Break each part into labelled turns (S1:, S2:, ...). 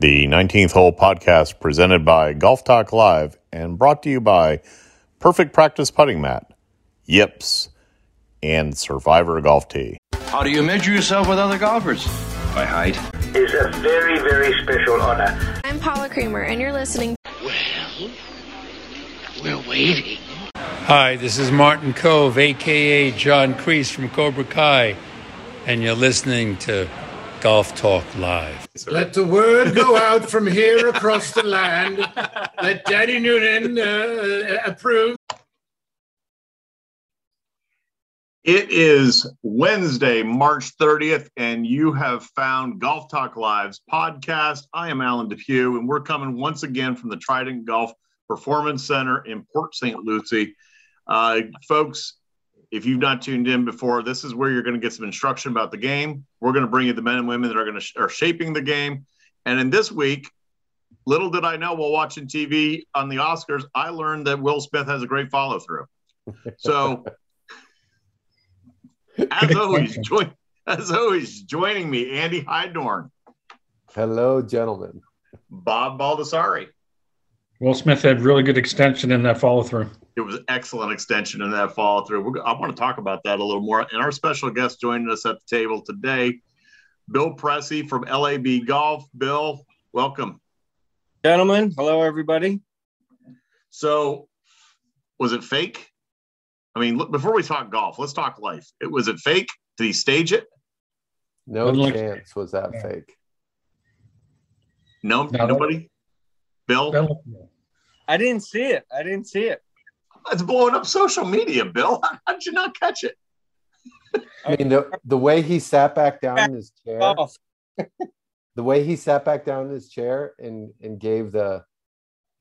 S1: The 19th Hole podcast presented by Golf Talk Live and brought to you by Perfect Practice Putting Mat, Yips, and Survivor Golf Tee.
S2: How do you measure yourself with other golfers? By height.
S3: is a very, very special honor.
S4: I'm Paula Creamer, and you're listening.
S5: Well, we're waiting.
S6: Hi, this is Martin Kove, aka John Kreese from Cobra Kai, and you're listening to Golf Talk Live.
S7: Let the word go out from here across the land. Let Daddy Noonan uh, approve.
S1: It is Wednesday, March 30th, and you have found Golf Talk Live's podcast. I am Alan Depew, and we're coming once again from the Trident Golf Performance Center in Port St. Lucie. Uh, folks, if you've not tuned in before, this is where you're going to get some instruction about the game. We're going to bring you the men and women that are going to sh- are shaping the game. And in this week, little did I know while watching TV on the Oscars, I learned that Will Smith has a great follow through. So, as always, join as always joining me, Andy Heidorn.
S8: Hello, gentlemen.
S1: Bob Baldessari.
S9: Will Smith had really good extension in that follow through.
S1: It was excellent extension in that follow through. We're, I want to talk about that a little more. And our special guest joining us at the table today, Bill Presse from LAB Golf. Bill, welcome.
S10: Gentlemen, hello everybody.
S1: So, was it fake? I mean, look, before we talk golf, let's talk life. It was it fake? Did he stage it?
S8: No
S9: Doesn't look-
S8: chance was that
S9: Yeah.
S8: fake.
S1: No,
S9: No.
S1: nobody. Bill,
S10: I didn't see it. I didn't see it.
S1: It's blowing up social media. Bill, how did you not catch it?
S8: I mean, the, the way he sat back down in his chair,
S10: Oh,
S8: the way he sat back down in his chair and and gave the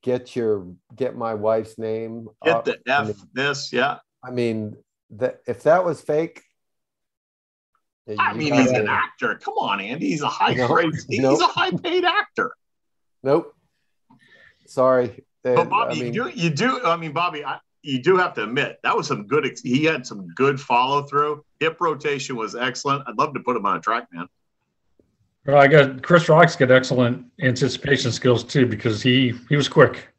S8: get your get my wife's name.
S1: Get
S8: up,"
S1: the
S8: and
S1: f this, yeah.
S8: I mean, that if that was fake,
S1: I mean, he's an actor. Come on, Andy. He's a high
S8: No,
S1: grade. He's
S8: no.
S1: a high paid actor.
S8: Nope. Sorry. They-
S1: But Bobby,
S8: I mean,
S1: you do, you do. I mean, Bobby, I, you do have to admit that was some good. He had some good follow through. Hip rotation was excellent. I'd love to put him on a track, man.
S9: Well, I got Chris Rock's got excellent anticipation skills too because he he was quick.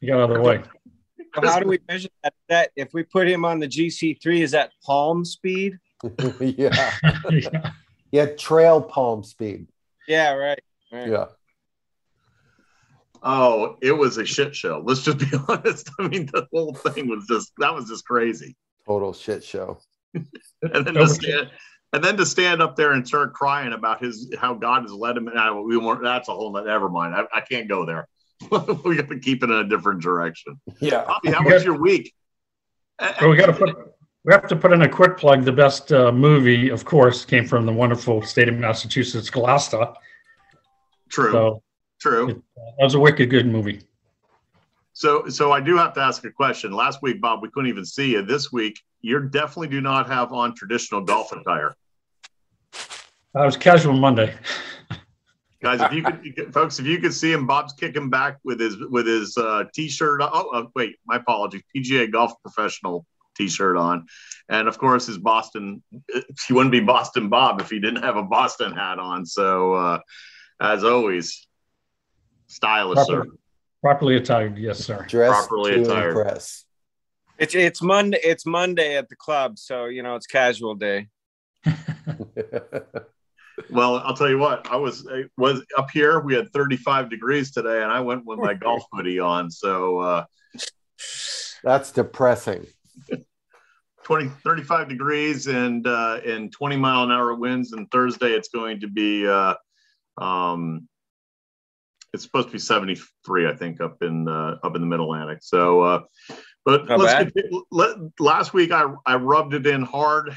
S9: He got out of the way.
S10: so how do we measure that? That if we put him on the GC3, is that palm speed?
S8: yeah,
S9: Yeah.
S8: yeah, trail palm speed.
S10: Yeah, right. right.
S8: Yeah.
S1: Oh, it was a shit show. Let's just be honest. I mean, the whole thing was just that was just crazy.
S8: Total shit show.
S1: And then to stand, and then to stand up there and start crying about his how God has led him. And I, we weren't. That's a whole. Never mind. I, I can't go there. we got to keep it in a different direction.
S8: Yeah.
S1: Bobby, how was your week?
S9: Well, we got to put we have to put in a quick plug. The best uh, movie, of course, came from the wonderful state of Massachusetts, Gloucester.
S1: True.
S9: So
S1: True.
S9: that was a wicked good movie.
S1: So, so I do have to ask a question. Last week, Bob, we couldn't even see you. This week, you definitely do not have on traditional golf attire,
S9: I was casual Monday.
S1: guys. If you could, folks, if you could see him, Bob's kicking back with his with his uh, t-shirt. Oh, uh, wait, my apologies. PGA Golf Professional t-shirt on, and of course his Boston. He wouldn't be Boston Bob if he didn't have a Boston hat on. So, uh, as always, stylish, sir.
S9: Properly, properly attired, yes, sir.
S8: Dress
S1: Properly
S8: to
S1: attired.
S8: impress.
S10: It's it's Monday. It's Monday at the club, so you know it's casual day.
S1: Well, I'll tell you what. I was I was up here. We had 35 degrees today, and I went with my golf hoodie on. So uh,
S8: That's depressing.
S1: 20, 35 degrees and uh, and 20 mile an hour winds. And Thursday, it's going to be uh, um, it's supposed to be 73, I think, up in uh, up in the Mid Atlantic. So, uh, but
S10: Not
S1: let's continue. let, last week I I rubbed it in hard.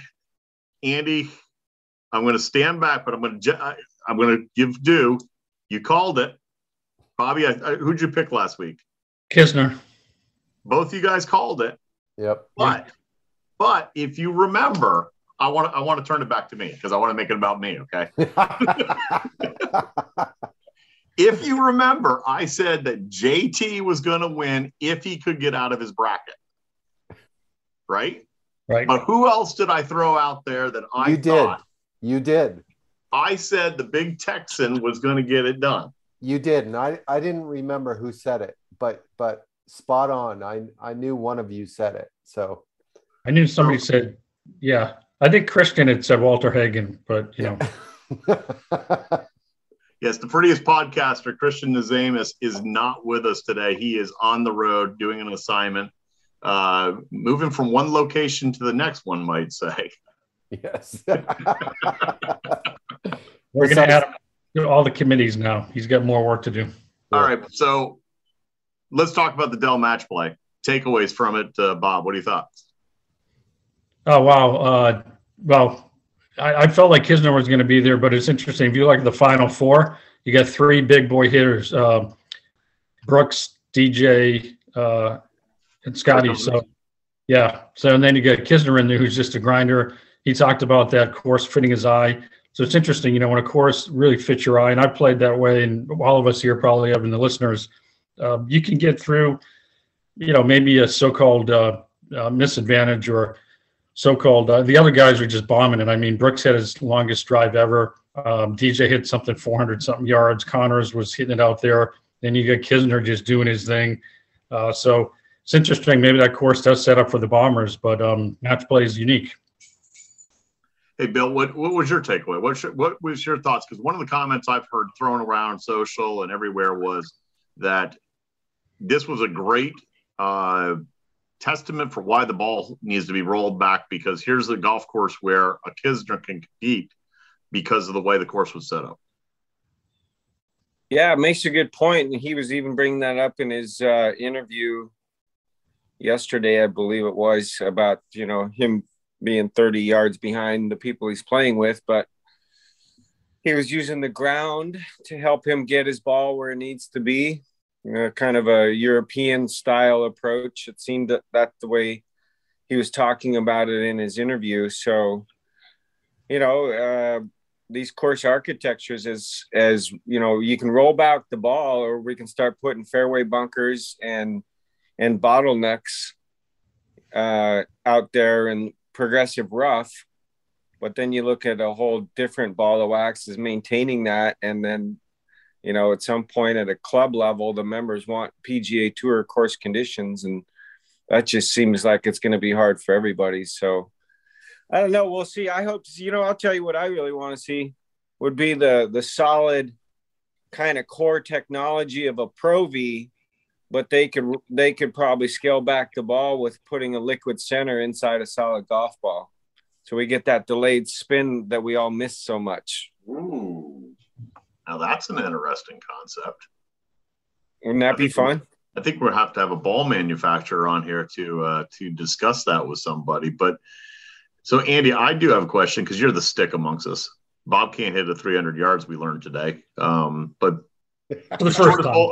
S1: Andy, I'm going to stand back, but I'm going to I, I'm going to give due. You called it, Bobby. I, I, who'd you pick last week?
S9: Kisner.
S1: Both you guys called it.
S8: Yep.
S1: But but if you remember, I want to I want to turn it back to me because I want to make it about me. Okay. if you remember, I said that JT was going to win if he could get out of his bracket. Right.
S9: Right.
S1: But who else did I throw out there that I
S8: you did. You did.
S1: I said the big Texan was going to get it done.
S8: You did, and I I didn't remember who said it, but but spot on. I I knew one of you said it. So
S9: I knew somebody said, yeah. I think Christian had said Walter Hagen, but you know.
S1: Yes, the prettiest podcaster, Christian Nazamus, is not with us today. He is on the road doing an assignment, uh, moving from one location to the next, one might say.
S8: yes.
S9: We're going to add him to all the committees now. He's got more work to do.
S1: All right, so let's talk about the Dell match play. Takeaways from it, uh, Bob. What do you thought?
S9: Oh wow! Uh, well, I, I, felt like Kisner was going to be there, but it's interesting. If you look at the final four, you got three big boy hitters: uh, Brooks, DJ, uh, and Scotty. So, yeah. So and then you got Kisner in there, who's just a grinder. He talked about that course fitting his eye. So it's interesting, you know, when a course really fits your eye, and I played that way, and all of us here probably have, and the listeners, uh, you can get through, you know, maybe a so-called uh, uh, misadvantage or so-called uh, the other guys were just bombing it. I mean, Brooks had his longest drive ever. Um, DJ hit something 400 something yards. Conners was hitting it out there. Then you got Kisner just doing his thing. Uh, so it's interesting. Maybe that course does set up for the Bombers, but um, match play is unique.
S1: Hey, Bill, what, what was your takeaway? What, what was your thoughts? Because one of the comments I've heard thrown around social and everywhere was that this was a great uh, testament for why the ball needs to be rolled back because here's a golf course where a Kisner can compete because of the way the course was set up.
S10: Yeah, makes a good point. And he was even bringing that up in his uh, interview yesterday, I believe it was, about, you know, him being 30 yards behind the people he's playing with, but he was using the ground to help him get his ball where it needs to be. Know, kind of a European style approach. It seemed that that's the way he was talking about it in his interview. So, you know, uh, these course architectures as as you know, you can roll back the ball, or we can start putting fairway bunkers and and bottlenecks uh, out there and progressive rough, but then you look at a whole different ball of wax is maintaining that. And then, you know, at some point at a club level, the members want PGA Tour course conditions. And that just seems like it's going to be hard for everybody. So I don't know. We'll see. I hope, you know, I'll tell you what I really want to see would be the, the solid kind of core technology of a Pro V but they could they could probably scale back the ball with putting a liquid center inside a solid golf ball, so we get that delayed spin that we all miss so much.
S1: Ooh, now that's an interesting concept.
S10: Wouldn't that be fun?
S1: I think we'll have to have a ball manufacturer on here to uh, to discuss that with somebody. But so Andy, I do have a question because you're the stick amongst us. Bob can't hit a 300 yards. We learned today, um, but
S9: for the first time.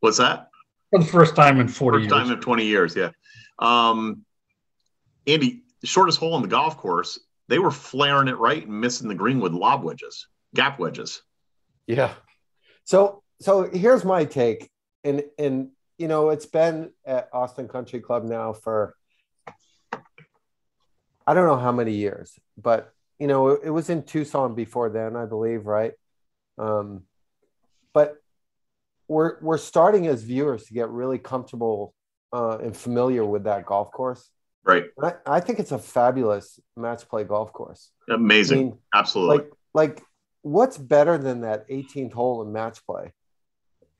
S1: what's that?
S9: For the first time in 40
S1: first
S9: years.
S1: time in 20 years, yeah. Um, Andy, shortest hole on the golf course, they were flaring it right and missing the green with lob wedges, gap wedges.
S8: Yeah. So so here's my take. And and you know, it's been at Austin Country Club now for I don't know how many years, but you know, it, it was in Tucson before then, I believe, right? Um, but we're we're starting as viewers to get really comfortable uh, and familiar with that golf course.
S1: Right.
S8: I, I, think it's a fabulous match play golf course.
S1: Amazing. I mean, Absolutely.
S8: Like like what's better than that 18th hole in match play?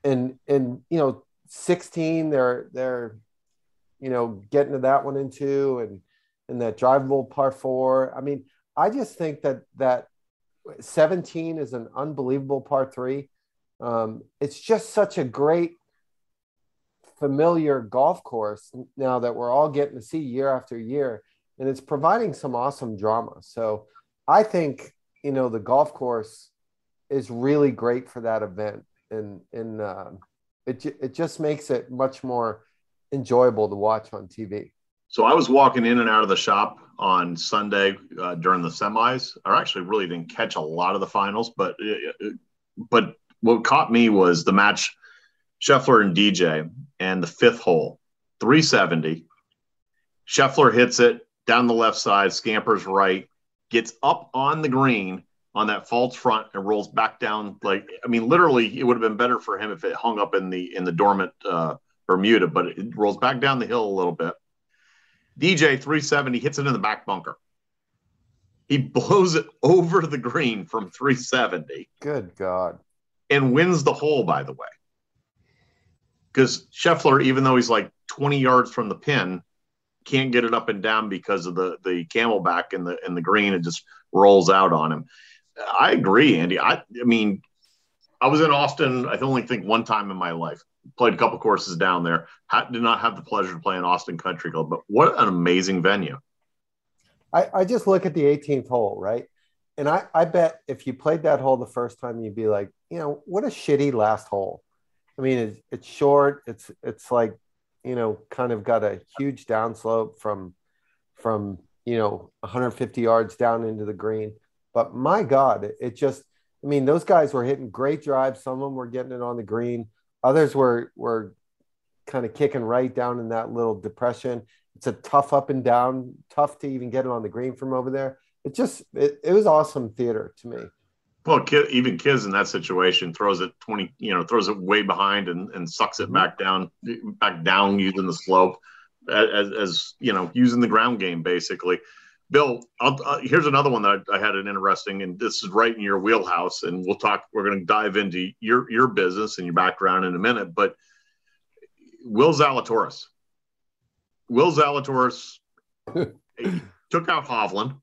S8: And and you know 16 they're they're you know getting to that one and two and and that drivable par four. I mean, I just think that that 17 is an unbelievable par three. Um, it's just such a great, familiar golf course now that we're all getting to see year after year, and it's providing some awesome drama. So I think you know the golf course is really great for that event, and and uh, it it just makes it much more enjoyable to watch on TV.
S1: So I was walking in and out of the shop on Sunday uh, during the semis. I actually really didn't catch a lot of the finals, but uh, but what caught me was the match Scheffler and DJ and the fifth hole, 370. Scheffler hits it down the left side, scampers right, gets up on the green, on that false front and rolls back down. Like, I mean, literally, it would have been better for him if it hung up in the in the dormant uh, Bermuda, but it rolls back down the hill a little bit. DJ 370 hits it in the back bunker. He blows it over the green from 370
S8: Good God.
S1: and wins the hole, by the way. Because Scheffler, even though he's like 20 yards from the pin, can't get it up and down because of the the camelback and the and the green. It just rolls out on him. I agree, Andy. I I mean, I was in Austin. I only think one time in my life. Played a couple courses down there. Did not have the pleasure to play in Austin Country Club, but what an amazing venue.
S8: I, I just look at the 18th hole, right? And I, I bet if you played that hole the first time, you'd be like, you know, what a shitty last hole. I mean, it's, it's short. It's it's like, you know, kind of got a huge downslope from from you know 150 yards down into the green. But my God, it, just, I mean, those guys were hitting great drives. Some of them were getting it on the green. Others were were kind of kicking right down in that little depression. It's a tough up and down, tough to even get it on the green from over there. It just it, it was awesome theater to me.
S1: Well, Kid, even kids in that situation throws it 20, you know, throws it way behind and, and sucks it back down, back down using the slope as, as you know, using the ground game basically. Bill, I'll, uh, here's another one that I, I had an interesting, and this is right in your wheelhouse. And we'll talk. We're going to dive into your your business and your background in a minute. But Will Zalatoris, Will Zalatoris took out Hovland.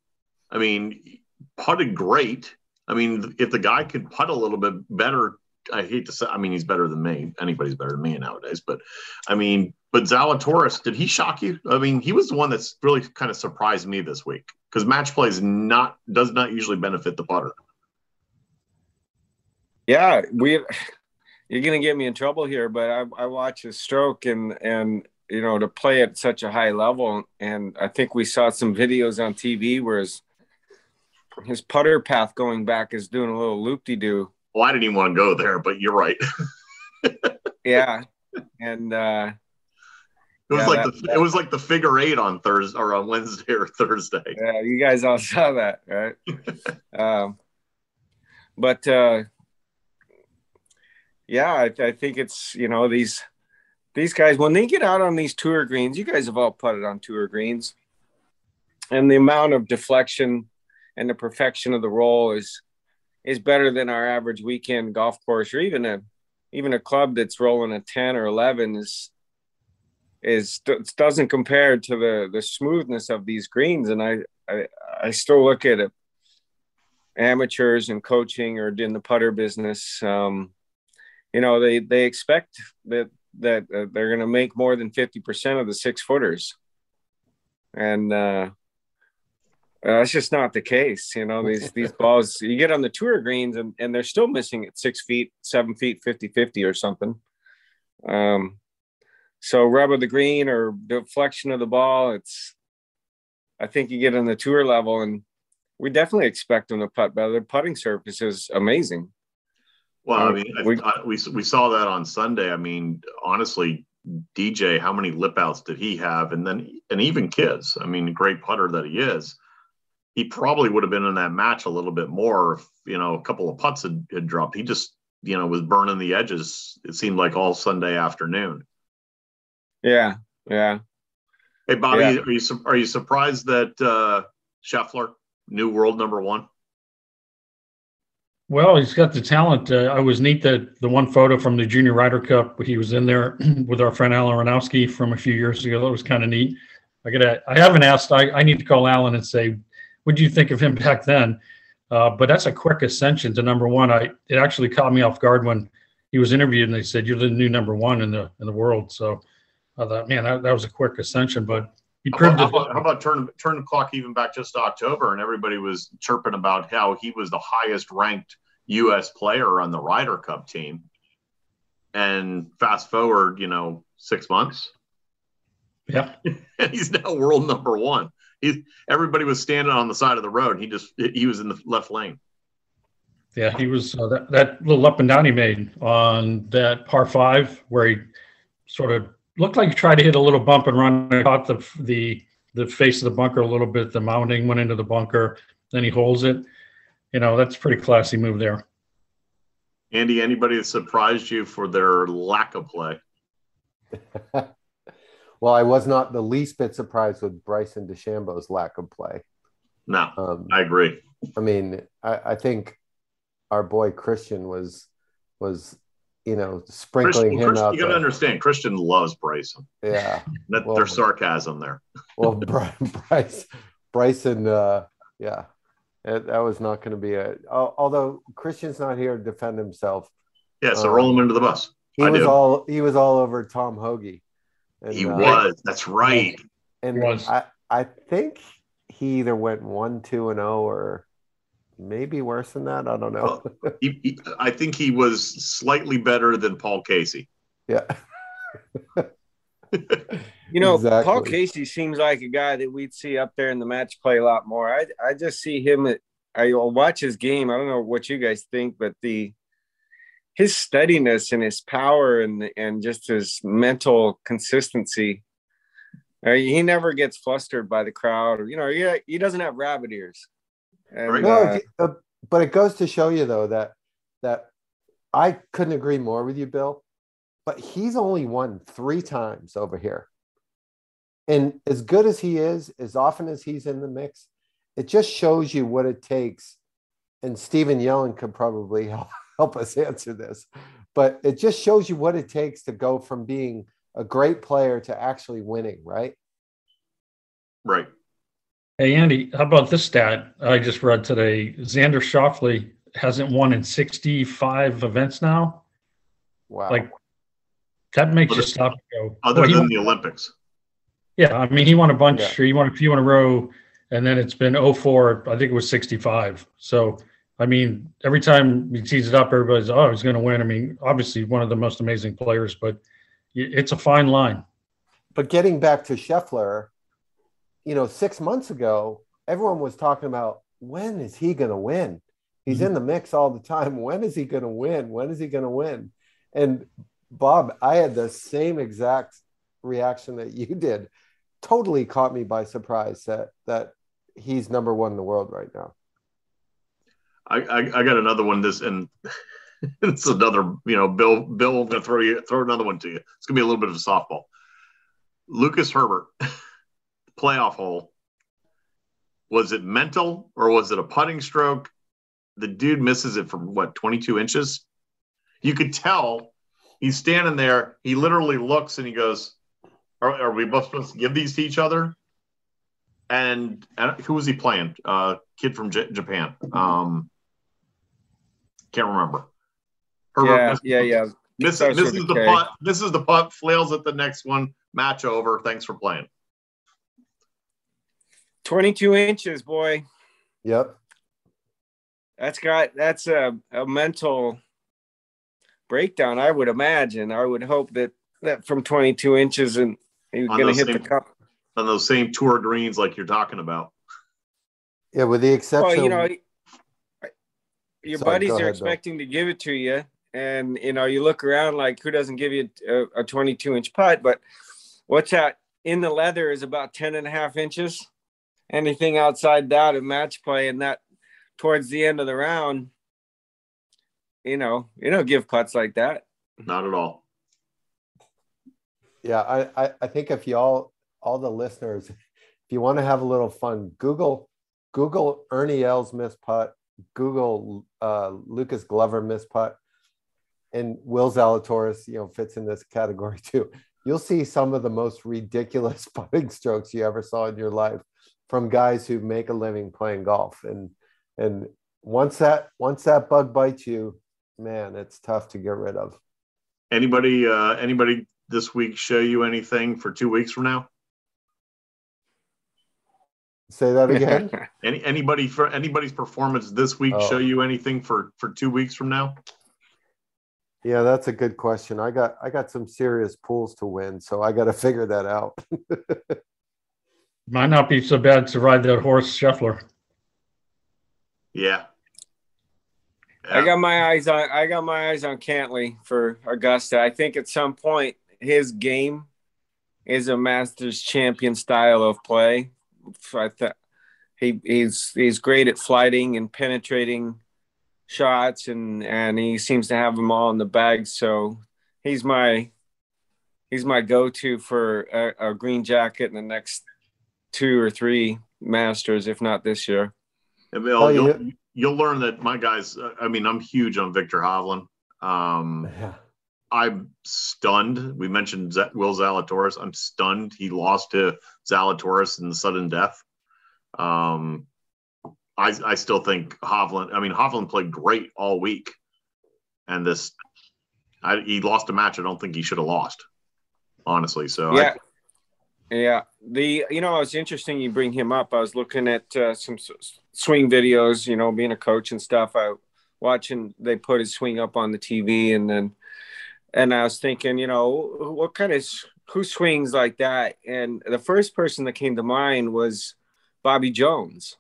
S1: I mean, putted great. I mean, if the guy could putt a little bit better, I hate to say, I mean, he's better than me. Anybody's better than me nowadays. But I mean, but Zalatoris, did he shock you? I mean, he was the one that's really kind of surprised me this week because match play is not does not usually benefit the putter.
S10: Yeah, we. You're gonna get me in trouble here, but I, I watch his stroke and and you know to play at such a high level, and I think we saw some videos on TV where his his putter path going back is doing a little loop de doo.
S1: Well, I didn't even want to go there, but you're right.
S10: yeah, and uh,
S1: it was
S10: yeah,
S1: like
S10: that-
S1: the it was like the figure eight on Thursday or on Wednesday or Thursday.
S10: Yeah, you guys all saw that, right? um, but uh, yeah, I, I think it's you know these these guys when they get out on these tour greens, you guys have all putted on tour greens, and the amount of deflection and the perfection of the roll is is better than our average weekend golf course or even a even a club that's rolling a 10 or 11 is is doesn't compare to the the smoothness of these greens. And i i, I still look at it amateurs and coaching or in the putter business. Um you know they they expect that that uh, they're going to make more than 50% of the six footers. And uh uh, that's just not the case. You know, these these balls you get on the tour greens and, and they're still missing at six feet, seven feet, 50 50 or something. Um, so rub of the green or deflection of the ball, it's I think you get on the tour level and we definitely expect them to putt better. Their putting surface is amazing.
S1: Well, I
S10: Uh,
S1: mean, I,
S10: we-
S1: I, we we saw that on Sunday. I mean, honestly, DJ, how many lip outs did he have? And then, and even kids. I mean, great putter that he is. He probably would have been in that match a little bit more if you know a couple of putts had, had dropped. He just you know was burning the edges. It seemed like all Sunday afternoon.
S10: Yeah, yeah.
S1: Hey, Bobby,
S10: Yeah.
S1: are you are you surprised that uh, Scheffler, new world number one?
S9: Well, he's got the talent. Uh, I was neat that the one photo from the Junior Ryder Cup, he was in there with our friend Alan Ranowski from a few years ago. That was kind of neat. I gotta. I haven't asked. I, I need to call Alan and say, what do you think of him back then? Uh, but that's a quick ascension to number one. I it actually caught me off guard when he was interviewed and they said you're the new number one in the in the world. So I thought, man, that, that was a quick ascension. But he
S1: How about,
S9: it.
S1: how about, turn turn the clock even back just to October, and everybody was chirping about how he was the highest ranked U.S. player on the Ryder Cup team. And fast forward, you know, six months,
S9: Yeah.
S1: and he's now world number one. He, everybody was standing on the side of the road. He just he was in the left lane.
S9: Yeah, he was uh, that, that little up and down he made on that par five where he sort of looked like he tried to hit a little bump and run. and Caught the the the face of the bunker a little bit. The mounting went into the bunker. Then he holds it. you know, that's a pretty classy move there.
S1: Andy, anybody that surprised you for their lack of play?
S8: well, I was not the least bit surprised with Bryson DeChambeau's lack of play.
S1: No, um, I agree.
S8: I mean, I, I, think our boy Christian was was you know sprinkling
S1: Christian,
S8: him
S1: Christian,
S8: out.
S1: You got to understand, Christian loves Bryson.
S8: Yeah,
S1: that, well, there's sarcasm there.
S8: well, Bryce, Bryson, uh, yeah, that, that was not going to be a. Although Christian's not here to defend himself.
S1: Yeah, so um, roll him into the bus.
S8: He I was do. all he was all over Tom Hoge.
S1: And, he uh, was. That's right.
S8: And, and was. I I think he either went one, two, and zero, oh, or maybe worse than that. I don't know.
S1: Well, he, he, I think he was slightly better than Paul Casey.
S8: Yeah.
S10: you know, exactly. Paul Casey seems like a guy that we'd see up there in the match play a lot more. I I just see him at I watch his game. I don't know what you guys think, but the his steadiness and his power and and just his mental consistency. Uh, he never gets flustered by the crowd, or you know, he, he doesn't have rabbit ears.
S8: And, no, uh, but it goes to show you though that that I couldn't agree more with you, Bill. But he's only won three times over here, and as good as he is, as often as he's in the mix, it just shows you what it takes. And Stephen Yellen could probably help, help us answer this, but it just shows you what it takes to go from being a great player to actually winning, right?
S1: Right.
S9: Hey, Andy, how about this stat I just read today? Xander Schauffele hasn't won in 65 events now.
S8: Wow.
S9: Like, that makes you stop and
S1: go. Other well, than won, the Olympics.
S9: Yeah. I mean, he won a bunch, yeah. he won a few in a row, and then it's been 04, I think it was 65. So, I mean, every time he tees it up, everybody's, oh, he's going to win. I mean, obviously, one of the most amazing players, but it's a fine line.
S8: But getting back to Scheffler, you know, six months ago, everyone was talking about when is he going to win? He's mm-hmm. in the mix all the time. When is he going to win? When is he going to win? And Bob, I had the same exact reaction that you did. Totally caught me by surprise that that he's number one in the world right now.
S1: I, I, got another one. This and it's another. You know, Bill. Bill, I'm gonna throw you throw another one to you. It's gonna be a little bit of a softball. Lucas Herbert. playoff hole. Was it mental or was it a putting stroke? The dude misses it from what, 22 inches? You could tell he's standing there. He literally looks and he goes, Are, are we both supposed to give these to each other? And, and who was he playing? Uh, kid from J- Japan. Um, can't remember.
S10: Herbert yeah, yeah, yeah.
S1: Misses, misses the putt. Misses the putt. Flails at the next one. Match over. Thanks for playing.
S10: 22 inches, boy.
S8: Yep.
S10: That's got that's a, a mental breakdown, I would imagine. I would hope that that from 22 inches and he's going to hit
S1: same,
S10: the cup
S1: on those same tour greens like you're talking about.
S8: Yeah, with the exception.
S10: Well, you know, your Sorry, buddies are expecting to give it to you, and you know, you look around like who doesn't give you a, a 22 inch putt, but what's that in the leather is about 10 and a half inches anything outside that of match play and that towards the end of the round, you know, you don't give putts like that.
S1: Not at all.
S8: Yeah, I, I, I think if y'all all the listeners, if you want to have a little fun, Google Google Ernie Els miss putt, Google uh, Lucas Glover miss putt, and Will Zalatoris, you know, fits in this category too. You'll see some of the most ridiculous putting strokes you ever saw in your life from guys who make a living playing golf. And and once that once that bug bites you man it's tough to get rid of.
S1: Anybody uh anybody this week show you anything for two weeks from now
S8: say that again
S1: any anybody for anybody's performance this week oh. show you anything for for two weeks from now
S8: yeah that's a good question i got i got some serious pools to win so i got to figure that out
S9: Might not be so bad to ride that horse, Scheffler.
S1: Yeah.
S10: yeah. I got my eyes on I got my eyes on Cantlay for Augusta. I think at some point his game is a Masters champion style of play. I th- he he's he's great at flighting and penetrating shots, and and he seems to have them all in the bag. So he's my he's my go-to for a, a green jacket in the next two or three Masters, if not this year.
S1: And Bill, you'll, you'll learn that my guys. I mean, I'm huge on Viktor Hovland. Um,
S8: Yeah.
S1: I'm stunned. We mentioned Z- Will Zalatoris. I'm stunned he lost to Zalatoris in the sudden death. Um, I, I still think Hovland. I mean, Hovland played great all week, and this, I, he lost a match. I don't think he should have lost, honestly. So
S10: yeah, yeah. The you know, it's interesting you bring him up. I was looking at uh, some swing videos. You know, being a coach and stuff. I watching they put his swing up on the TV, and then and I was thinking, you know, what kind of who swings like that? And the first person that came to mind was Bobby Jones.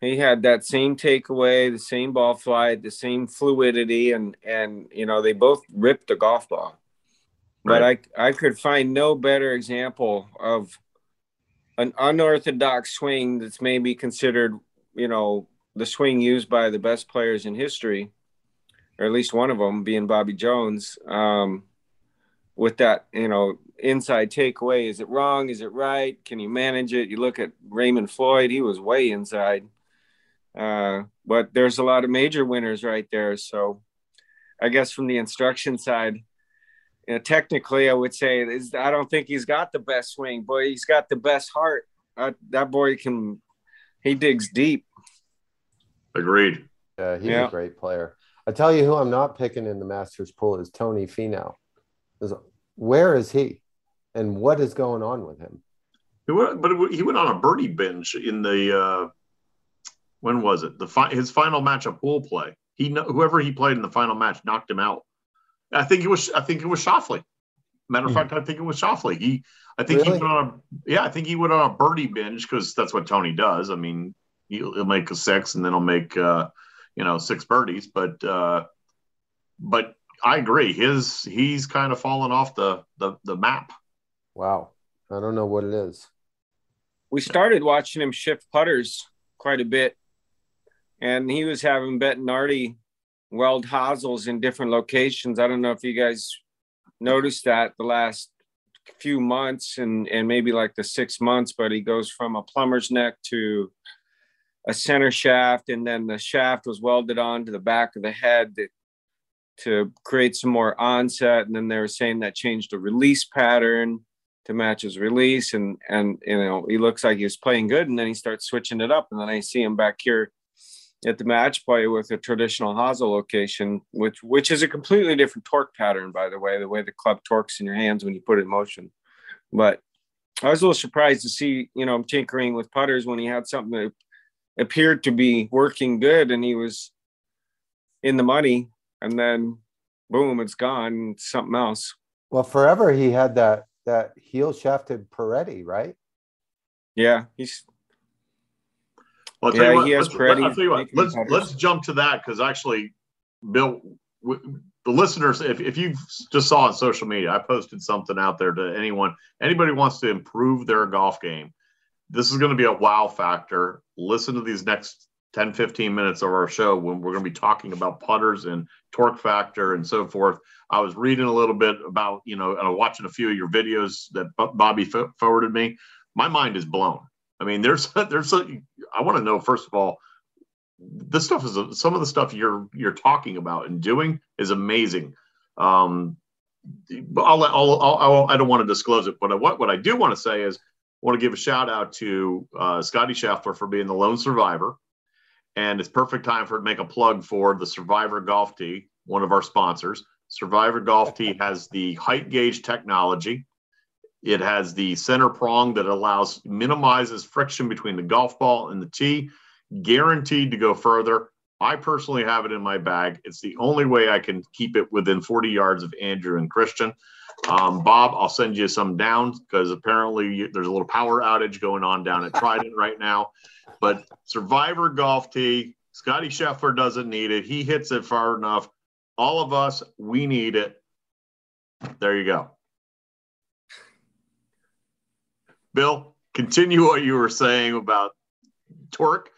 S10: He had that same takeaway, the same ball flight, the same fluidity, and and you know they both ripped the golf ball. But I I could find no better example of an unorthodox swing that's maybe considered, you know, the swing used by the best players in history, or at least one of them being Bobby Jones. Um, with that, you know, inside takeaway, is it wrong? Is it right? Can you manage it? You look at Raymond Floyd; he was way inside. Uh, but there's a lot of major winners right there. So, I guess from the instruction side, you know, technically, I would say is I don't think he's got the best swing, but he's got the best heart. Uh, that boy can, he digs deep.
S1: Agreed.
S8: Yeah, he's
S10: Yeah.
S8: a great player. I tell you who I'm not picking in the Masters pool is Tony Finau. Where is he? And what is going on with him?
S1: He went, but he went on a birdie binge in the uh, when was it? The fi- his final match of pool play. He whoever he played in the final match knocked him out. I think it was I think it was Schauffele. Matter of fact, I think it was Schauffele. He I think he went on a yeah I think he went on a birdie binge because that's what Tony does. I mean he'll, he'll make a six and then he'll make uh, you know six birdies, but uh, but I agree his he's kind of fallen off the the the map.
S8: Wow. I don't know what it is.
S10: we started watching him shift putters quite a bit, and he was having Bettinardi weld hosels in different locations. I don't know if you guys noticed that the last few months and and maybe like the six months, but he goes from a plumber's neck to a center shaft, and then the shaft was welded on to the back of the head that, to create some more onset. And then they were saying that changed the release pattern to match his release. And and you know he looks like he was playing good and then he starts switching it up. And then I see him back here at the match play with a traditional hosel location which which is a completely different torque pattern by the way the way the club torques in your hands when you put it in motion. But I was a little surprised to see you know him tinkering with putters when he had something that appeared to be working good and he was in the money and then boom it's gone something else
S8: Well, forever he had that that heel shafted Peretti, right?
S10: yeah he's
S1: Well,
S10: Yeah,
S1: what,
S10: he has
S1: let's,
S10: Peretti
S1: I'll tell you what, let's let's jump to that because actually, Bill, w- the listeners, if, if you just saw on social media, I posted something out there to anyone, anybody wants to improve their golf game. This is going to be a wow factor. Listen to these next 10, 15 minutes of our show when we're going to be talking about putters and torque factor and so forth. I was reading a little bit about, you know, and watching a few of your videos that Bobby fo- forwarded me. My mind is blown. I mean, there's, there's, a, I want to know, first of all, this stuff is some of the stuff you're you're talking about and doing is amazing. Um, I'll, I'll, I'll, I'll I don't want to disclose it, but what what I do want to say is I want to give a shout out to uh, Scotty Scheffler for being the lone survivor, and it's perfect time for it to make a plug for the Survivor Golf Tee, one of our sponsors. Survivor Golf Tee has the height gauge technology. It has the center prong that allows minimizes friction between the golf ball and the tee guaranteed to go further. I personally have it in my bag. It's the only way I can keep it within 40 yards of Andrew and Christian. Um, Bob, I'll send you some down because apparently you- there's a little power outage going on down at Trident right now. But Survivor Golf Tee, Scotty Scheffler doesn't need it. He hits it far enough. All of us, we need it. There you go. Bill, continue what you were saying about torque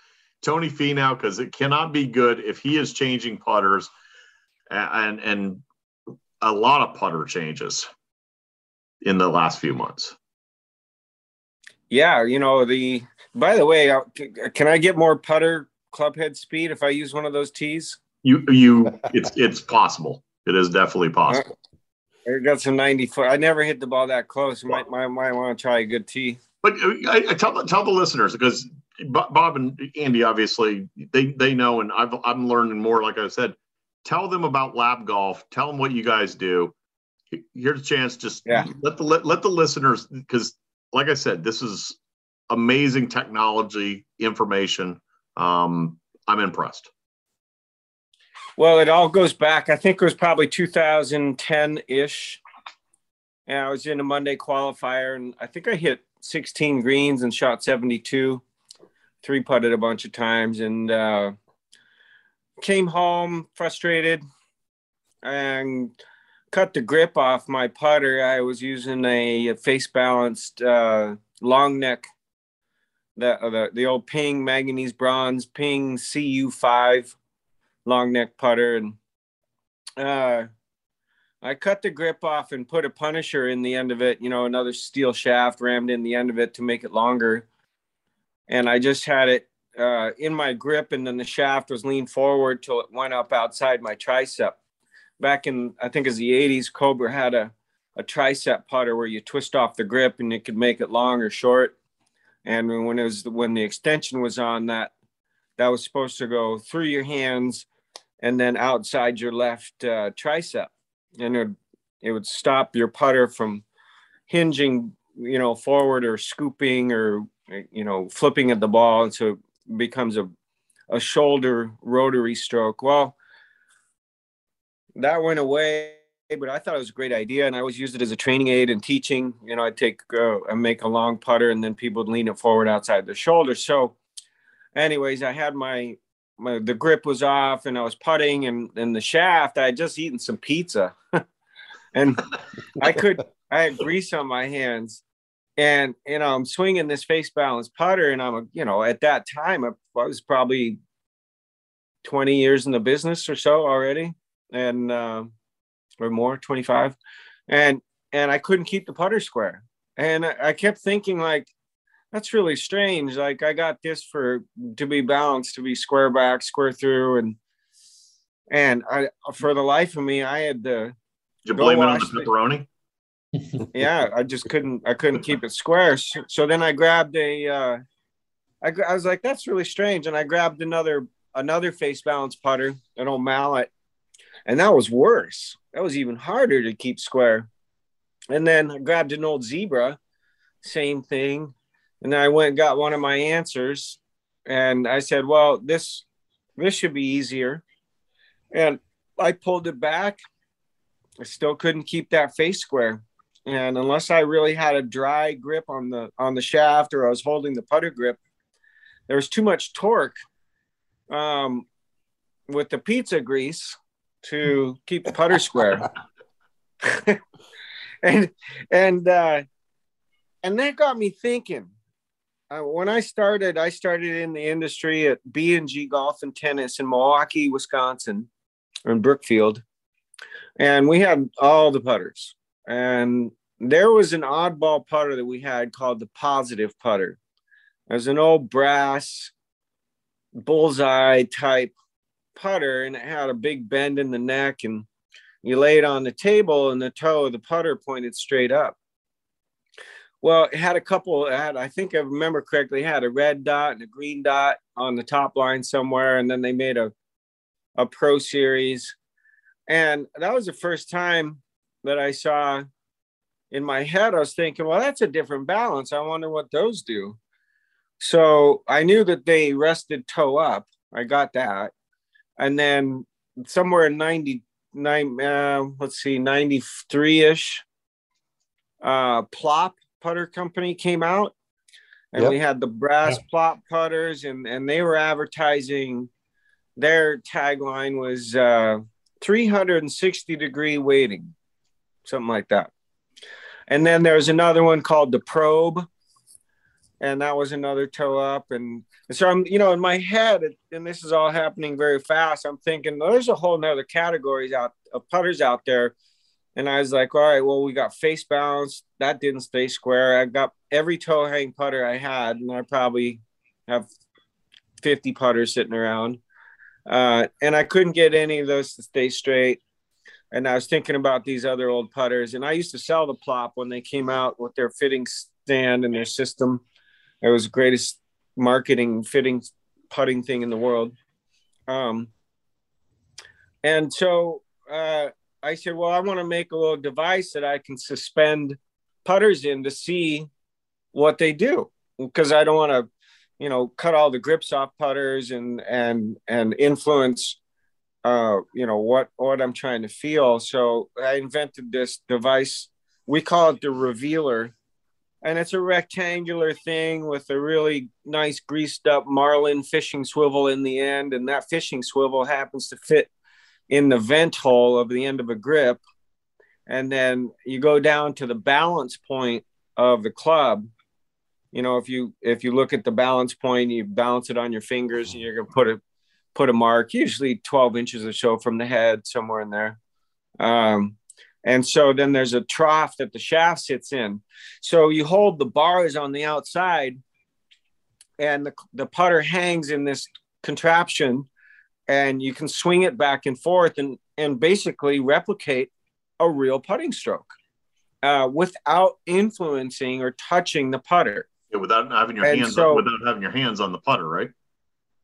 S1: Tony Finau because it cannot be good if he is changing putters and and a lot of putter changes in the last few months.
S10: Yeah, you know the. By the way, can I get more putter club head speed if I use one of those tees?
S1: You you it's it's possible. It is definitely possible.
S10: I got some 90 foot. I never hit the ball that close. Might might, might want to try a good tee.
S1: But uh, I, I tell tell the listeners because Bob and Andy obviously they they know, and I've I'm learning more. Like I said, tell them about lab golf. Tell them what you guys do. Here's a chance. Just
S10: yeah.
S1: let the let, let the listeners because, like I said, this is amazing technology information. Um, I'm impressed.
S10: Well, it all goes back. I think it was probably 2010 ish. And I was in a Monday qualifier, and I think I hit 16 greens and shot 72, three putted a bunch of times, and uh, came home frustrated and cut the grip off my putter. I was using a face balanced uh, long neck, the, uh, the the old Ping manganese bronze Ping CU5 long neck putter, and uh, I cut the grip off and put a punisher in the end of it. You know, another steel shaft rammed in the end of it to make it longer, and I just had it uh, in my grip, and then the shaft was leaned forward till it went up outside my tricep. Back in, I think, as the '80s, Cobra had a a tricep putter where you twist off the grip and it could make it long or short. And when it was when the extension was on that, that was supposed to go through your hands and then outside your left uh, tricep, and it it would stop your putter from hinging, you know, forward or scooping or you know flipping at the ball, and so becomes a, a shoulder rotary stroke. Well, that went away, but I thought it was a great idea, and I always used it as a training aid in teaching. You know, I'd take uh, and make a long putter, and then people would lean it forward outside the shoulder. So, anyways, I had my my the grip was off, and I was putting, and and the shaft. I had just eaten some pizza, and I could I had grease on my hands and you know i'm swinging this face balance putter and i'm a you know at that time i was probably 20 years in the business or so already and uh, or more 25 and and i couldn't keep the putter square. And I, I kept thinking like that's really strange like i got this for to be balanced to be square back square through and and i for the life of me i had to
S1: Did you blame it on the pepperoni
S10: yeah, I just couldn't I couldn't keep it square. So, so then I grabbed a uh I, I was like that's really strange and I grabbed another another face balance putter, an old mallet. And that was worse. That was even harder to keep square. And then I grabbed an old zebra, same thing. And then I went and got one of my Ansers and I said, "Well, this this should be easier." And I pulled it back. I still couldn't keep that face square and unless I really had a dry grip on the on the shaft or I was holding the putter grip, there was too much torque um, with the pizza grease to keep the putter square. and and uh, and that got me thinking. Uh, when I started, I started in the industry at B and G Golf and Tennis in Milwaukee, Wisconsin, or in Brookfield, and we had all the putters and there was an oddball putter that we had called the positive putter. It was an old brass bullseye type putter, and it had a big bend in the neck, and you lay it on the table, and the toe of the putter pointed straight up. Well, it had a couple. It had, I think I remember correctly, had a red dot and a green dot on the top line somewhere, and then they made a a pro series, and that was the first time that I saw in my head, I was thinking, well, that's a different balance. I wonder what those do. So I knew that they rested toe up. I got that. And then somewhere in 99, uh, let's see, 93 ish, uh, Plop Putter Company came out. And yep. we had the brass plop putters, and, and they were advertising their tagline was uh, 360 degree weighting something like that. And then there's another one called the Probe. and that was another toe up. And, and so I'm, you know, in my head, and this is all happening very fast. I'm thinking there's a whole nother categories out of putters out there. And I was like, all right, well, we got face balance. That didn't stay square. I got every toe hang putter I had, and I probably have 50 putters sitting around. Uh, and I couldn't get any of those to stay straight. And I was thinking about these other old putters, and I used to sell the plop when they came out with their fitting stand and their system. It was the greatest marketing fitting putting thing in the world. Um, and so uh, I said, well, I want to make a little device that I can suspend putters in to see what they do because I don't want to, you know, cut all the grips off putters and and and influence, uh, you know, what what I'm trying to feel. So I invented this device. We call it the revealer, and it's a rectangular thing with a really nice greased up marlin fishing swivel in the end and that fishing swivel happens to fit in the vent hole of the end of a grip and then you go down to the balance point of the club you know if you if you look at the balance point you balance it on your fingers and you're to put a put a mark usually 12 inches or so from the head somewhere in there um, and so then there's a trough that the shaft sits in. So you hold the bars on the outside and the, the putter hangs in this contraption and you can swing it back and forth and, and basically replicate a real putting stroke uh, without influencing or touching the putter.
S1: Yeah, without having your and hands so, without having your hands on the putter, right?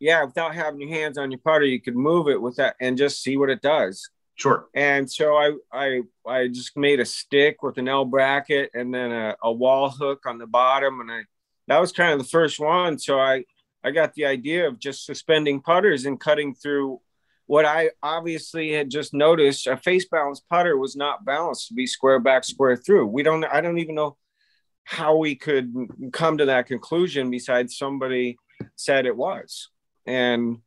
S10: Yeah, without having your hands on your putter, you could move it with that and just see what it does.
S1: Sure.
S10: And so I I I just made a stick with an L bracket and then a, a wall hook on the bottom, and I that was kind of the first one. So I I got the idea of just suspending putters and cutting through what I obviously had just noticed. A face balanced putter was not balanced to be square back, square through. We don't. I don't even know how we could come to that conclusion. Besides, somebody said it was, and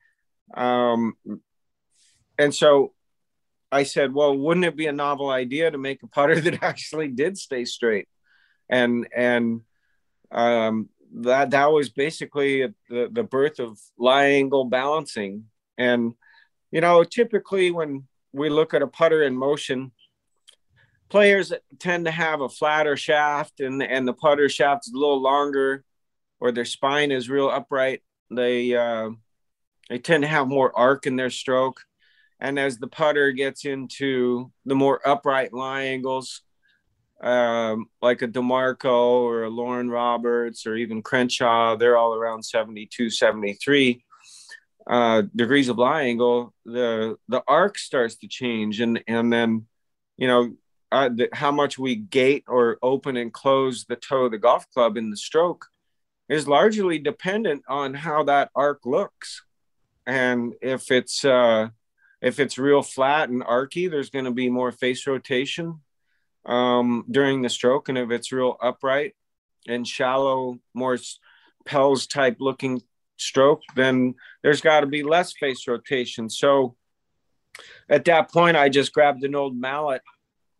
S10: um, and so I said, well, wouldn't it be a novel idea to make a putter that actually did stay straight? And and um, that that was basically the, the birth of lie angle balancing. And you know, typically when we look at a putter in motion, players tend to have a flatter shaft and and the putter shaft is a little longer, or their spine is real upright. They uh, they tend to have more arc in their stroke and as the putter gets into the more upright lie angles, um, like a DiMarco or a Loren Roberts or even Crenshaw, they're all around 72, 73 uh, degrees of lie angle. The the arc starts to change, and and then you know uh, the, how much we gate or open and close the toe of the golf club in the stroke is largely dependent on how that arc looks, and if it's uh, if it's real flat and archy, there's going to be more face rotation um, during the stroke. And if it's real upright and shallow, more Pelz type looking stroke, then there's got to be less face rotation. So at that point, I just grabbed an old mallet.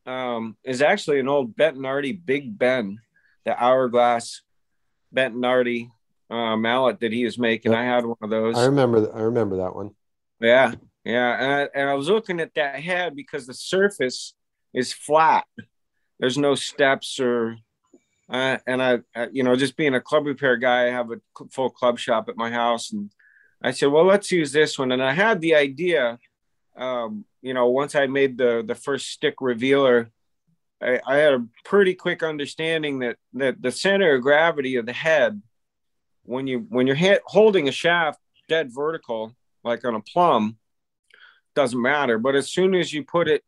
S10: Um, is actually an old Bettinardi Big Ben, the hourglass Bettinardi uh, mallet that he was making. I had one of those.
S8: I remember. I remember that one.
S10: Yeah, yeah, and I, and I was looking at that head because the surface is flat. There's no steps or, uh, and I, I, you know, just being a club repair guy, I have a full club shop at my house, and I said, well, let's use this one. And I had the idea, um, you know, once I made the the first stick revealer, I, I had a pretty quick understanding that that the center of gravity of the head, when you when you're ha- holding a shaft dead vertical, like on a plumb doesn't matter. But as soon as you put it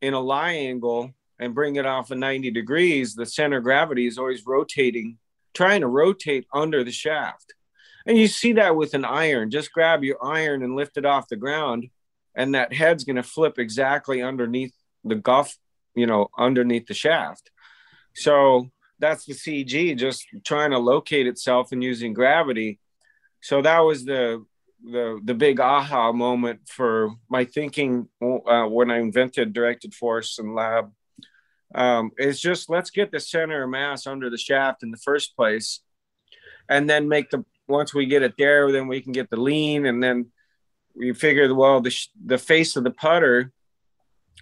S10: in a lie angle and bring it off of 90 degrees, the center of gravity is always rotating, trying to rotate under the shaft. And you see that with an iron. Just grab your iron and lift it off the ground, and that head's going to flip exactly underneath the guff, you know, underneath the shaft. So that's the CG just trying to locate itself and using gravity. So that was the the the big aha moment for my thinking uh, when I invented directed force and lab um, is just let's get the center of mass under the shaft in the first place, and then make the once we get it there, then we can get the lean, and then we figured well the the face of the putter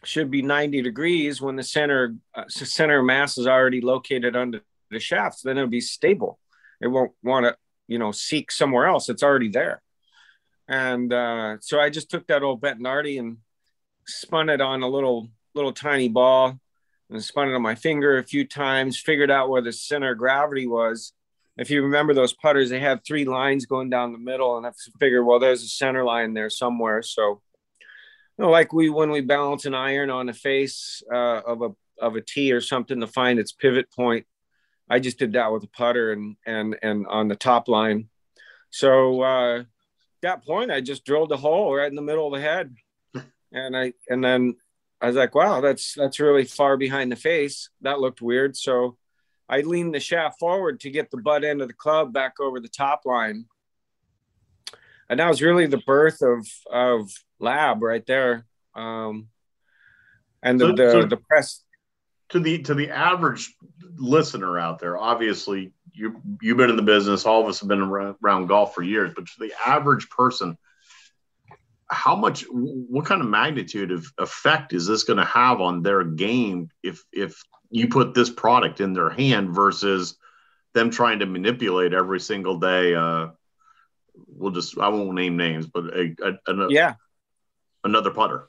S10: should be 90 degrees when the center uh, center mass is already located under the shafts. Then it'll be stable. It won't want to you know seek somewhere else. It's already there. And uh, so I just took that old Bettinardi and spun it on a little little tiny ball and spun it on my finger a few times. Figured out where the center of gravity was if you remember those putters, they have three lines going down the middle, and I figured well, there's a center line there somewhere. So, you know, like we when we balance an iron on the face uh, of a of a tee or something to find its pivot point, I just did that with a putter and and and on the top line. So uh, that point, I just drilled a hole right in the middle of the head, and I and then I was like, wow, that's that's really far behind the face. That looked weird. So I leaned the shaft forward to get the butt end of the club back over the top line. And that was really the birth of of Lab right there. Um, and the, so, the, so the press
S1: to the to the average listener out there, obviously you you've been in the business, all of us have been around, around golf for years, but to the average person, how much what kind of magnitude of effect is this going to have on their game if if you put this product in their hand versus them trying to manipulate every single day. Uh, we'll just I won't name names, but a, a, a
S10: yeah,
S1: another putter.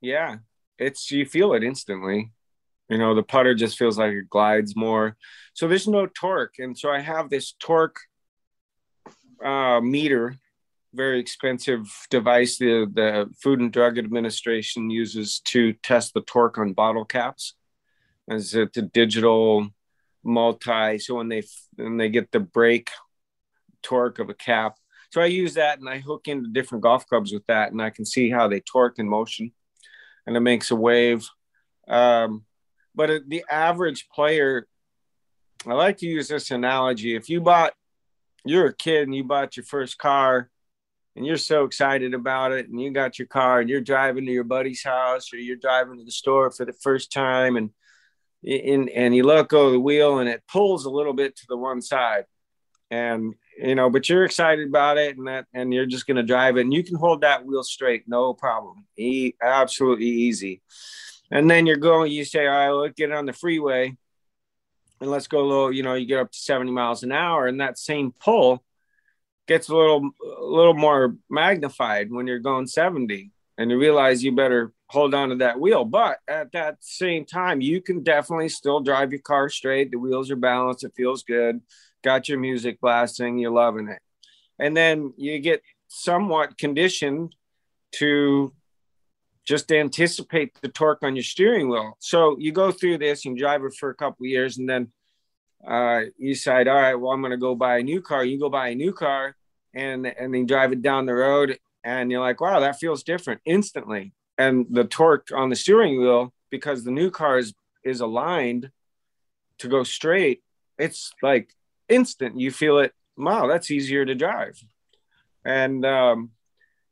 S10: Yeah, it's you feel it instantly. You know, the putter just feels like it glides more. So there's no torque, and so I have this torque uh, meter very expensive device the, the Food and Drug Administration uses to test the torque on bottle caps. As it's a digital multi, so when they when they get the brake torque of a cap, so I use that and I hook into different golf clubs with that, and I can see how they torque in motion, and it makes a wave. Um, but the average player, I like to use this analogy. If you bought, you're a kid and you bought your first car and you're so excited about it and you got your car and you're driving to your buddy's house or you're driving to the store for the first time and in and you let go of the wheel and it pulls a little bit to the one side and you know but you're excited about it and that and you're just going to drive it and you can hold that wheel straight no problem. E- absolutely easy. And then you're going you say all right let's get on the freeway and let's go a little you know you get up to 70 miles an hour and that same pull gets a little a little more magnified when you're going 70 and you realize you better hold on to that wheel. But at that same time you can definitely still drive your car straight. The wheels are balanced. It feels good got your music blasting you're loving it. And then you get somewhat conditioned to just anticipate the torque on your steering wheel. So you go through this and drive it for a couple years and then uh, you decide all right well i'm going to go buy a new car. You go buy a new car and and then drive it down the road and you're like wow that feels different instantly. And the torque on the steering wheel because the new car is is aligned to go straight it's like instant you feel it wow that's easier to drive and um,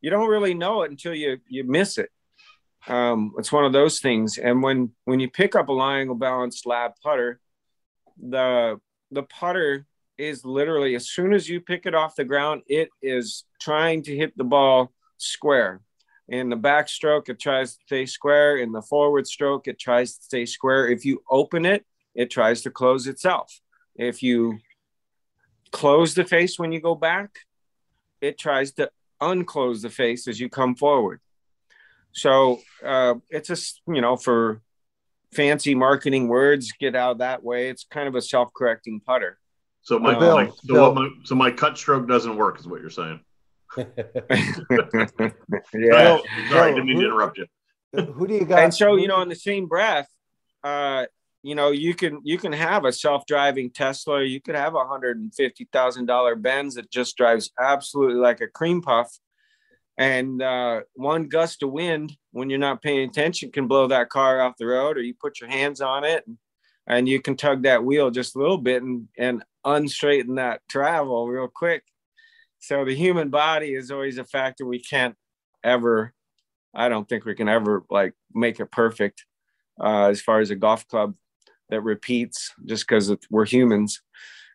S10: you don't really know it until you you miss it um, it's one of those things and when when you pick up a angle balanced lab putter the the putter is literally as soon as you pick it off the ground, it is trying to hit the ball square. In the backstroke, it tries to stay square. In the forward stroke, it tries to stay square. If you open it, it tries to close itself. If you close the face when you go back, it tries to unclose the face as you come forward. So uh, it's a, you know, for fancy marketing words, get out that way. It's kind of a self correcting putter.
S1: So my, Bill, my so Bill. my so my cut stroke doesn't work, is what you're saying. yeah. sorry, didn't mean to interrupt you.
S8: who do you got?
S10: And so you know, in the same breath, uh, you know, you can you can have a self-driving Tesla, you could have a hundred and fifty thousand dollar Benz that just drives absolutely like a cream puff. And uh, one gust of wind, when you're not paying attention, can blow that car off the road, or you put your hands on it and, and you can tug that wheel just a little bit, and and unstraighten that travel real quick. So the human body is always a factor we can't ever, I don't think we can ever like make it perfect uh, as far as a golf club that repeats just because we're humans.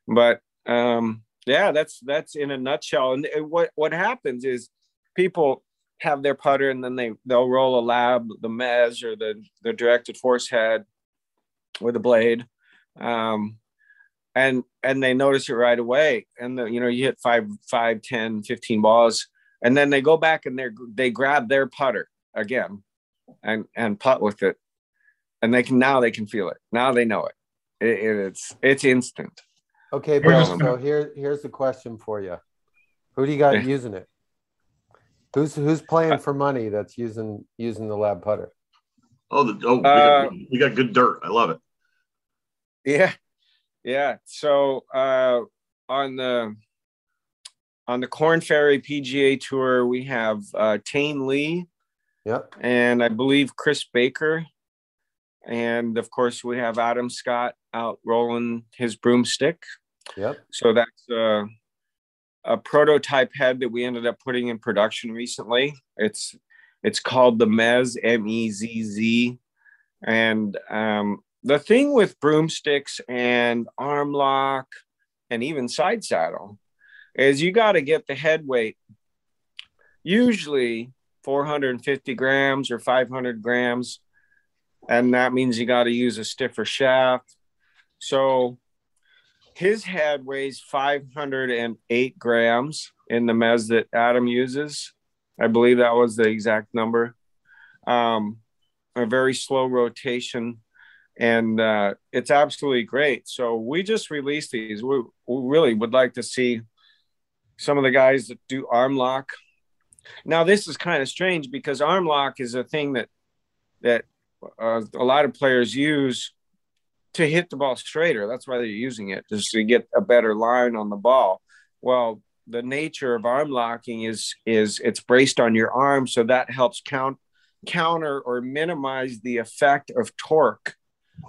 S10: But um, yeah, that's that's in a nutshell. And what what happens is people have their putter and then they they'll roll a lab, the Mezz or the the directed force head with a blade, um, and and they notice it right away. And the, you know you hit five, five, 10, 15 balls, and then they go back and they they grab their putter again, and and putt with it, and they can now they can feel it. Now they know it. it it's it's instant.
S8: Okay, Bill. So here here's the question for you: Who do you got using it? Who's who's playing for money that's using using the lab putter?
S1: Oh, the, oh, we, uh, got, we got good dirt. I love it.
S10: Yeah, yeah. So uh, on the on the Korn Ferry PGA Tour, we have uh, Tain Lee.
S8: Yep.
S10: And I believe Chris Baker. And of course, we have Adam Scott out rolling his broomstick.
S8: Yep.
S10: So that's uh, a prototype head that we ended up putting in production recently. It's it's called the Mezz M E Z Z, and um, the thing with broomsticks and arm lock and even side saddle is you got to get the head weight usually 450 grams or 500 grams and that means you got to use a stiffer shaft so his head weighs 508 grams in the mezz that Adam uses. I believe that was the exact number. Um, a very slow rotation, and uh, it's absolutely great. So we just released these. We, we really would like to see some of the guys that do arm lock. Now this is kind of strange because arm lock is a thing that that uh, a lot of players use to hit the ball straighter. That's why they're using it, just to get a better line on the ball. Well, the nature of arm locking is is it's braced on your arm, so that helps count counter or minimize the effect of torque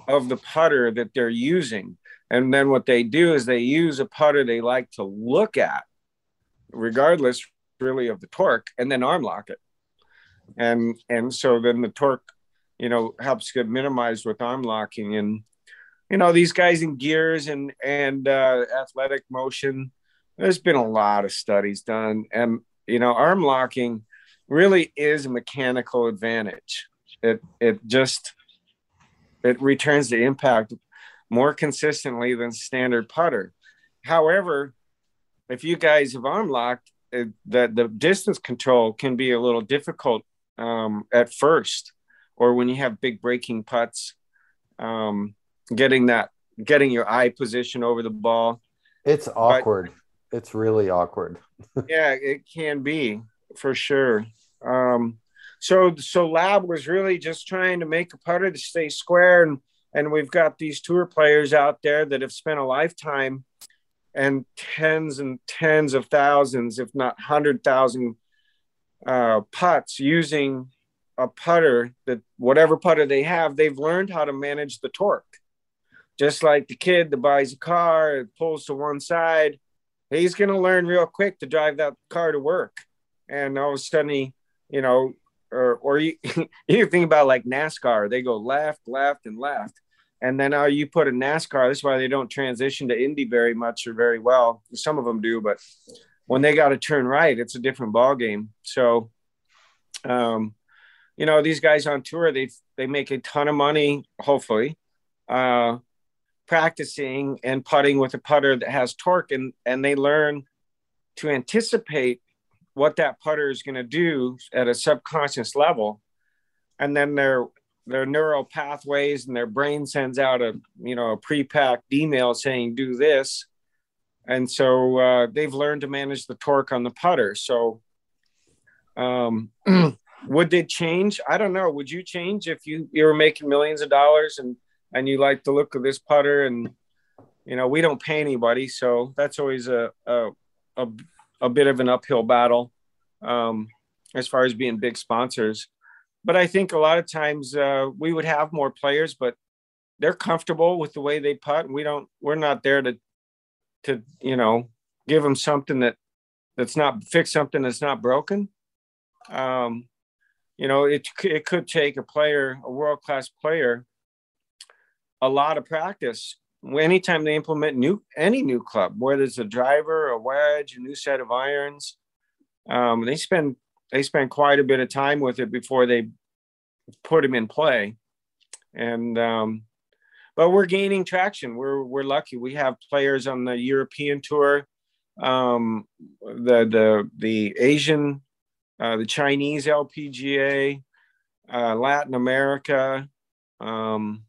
S10: of the putter that they're using. And then what they do is they use a putter they like to look at, regardless really of the torque, and then arm lock it. And and so then the torque, you know, helps get minimized with arm locking. And you know these guys in gears and and uh, athletic motion there's been a lot of studies done and you know arm locking really is a mechanical advantage it it just it returns the impact more consistently than standard putter however if you guys have arm locked that the, distance control can be a little difficult um, at first or when you have big breaking putts um, getting that getting your eye position over the ball.
S8: It's awkward. But, it's really awkward.
S10: yeah, it can be for sure. Um, so so Lab was really just trying to make a putter to stay square, and and we've got these tour players out there that have spent a lifetime and tens and tens of thousands, if not hundred thousand, uh, putts using a putter that whatever putter they have, they've learned how to manage the torque just like the kid that buys a car, it pulls to one side, he's going to learn real quick to drive that car to work. And all of a sudden, he, you know, or, or you, you think about like NASCAR, they go left, left, and left. And then uh, you put a NASCAR, that's why they don't transition to Indy very much or very well. Some of them do, but when they got to turn right, it's a different ball game. So, um, you know, these guys on tour, they they make a ton of money, hopefully. Uh, practicing and putting with a putter that has torque and and they learn to anticipate what that putter is going to do at a subconscious level and then their their neural pathways and their brain sends out a you know a pre-packed email saying do this and so uh, they've learned to manage the torque on the putter so um, would they change? I don't know. Would you change if you you were making millions of dollars and and you like the look of this putter and you know we don't pay anybody so that's always a a, a, a bit of an uphill battle um, as far as being big sponsors. But i think a lot of times uh, we would have more players but they're comfortable with the way they putt. We don't we're not there to to you know give them something that that's not fix something that's not broken. Um, you know it, it could take a player a world class player a lot of practice anytime they implement new any new club, whether it's a driver, a wedge, a new set of irons, um, they spend they spend quite a bit of time with it before they put them in play. And um, but we're gaining traction. We're we're lucky. We have players on the European tour, um, the the the Asian, uh, the Chinese LPGA, uh, Latin America. Um,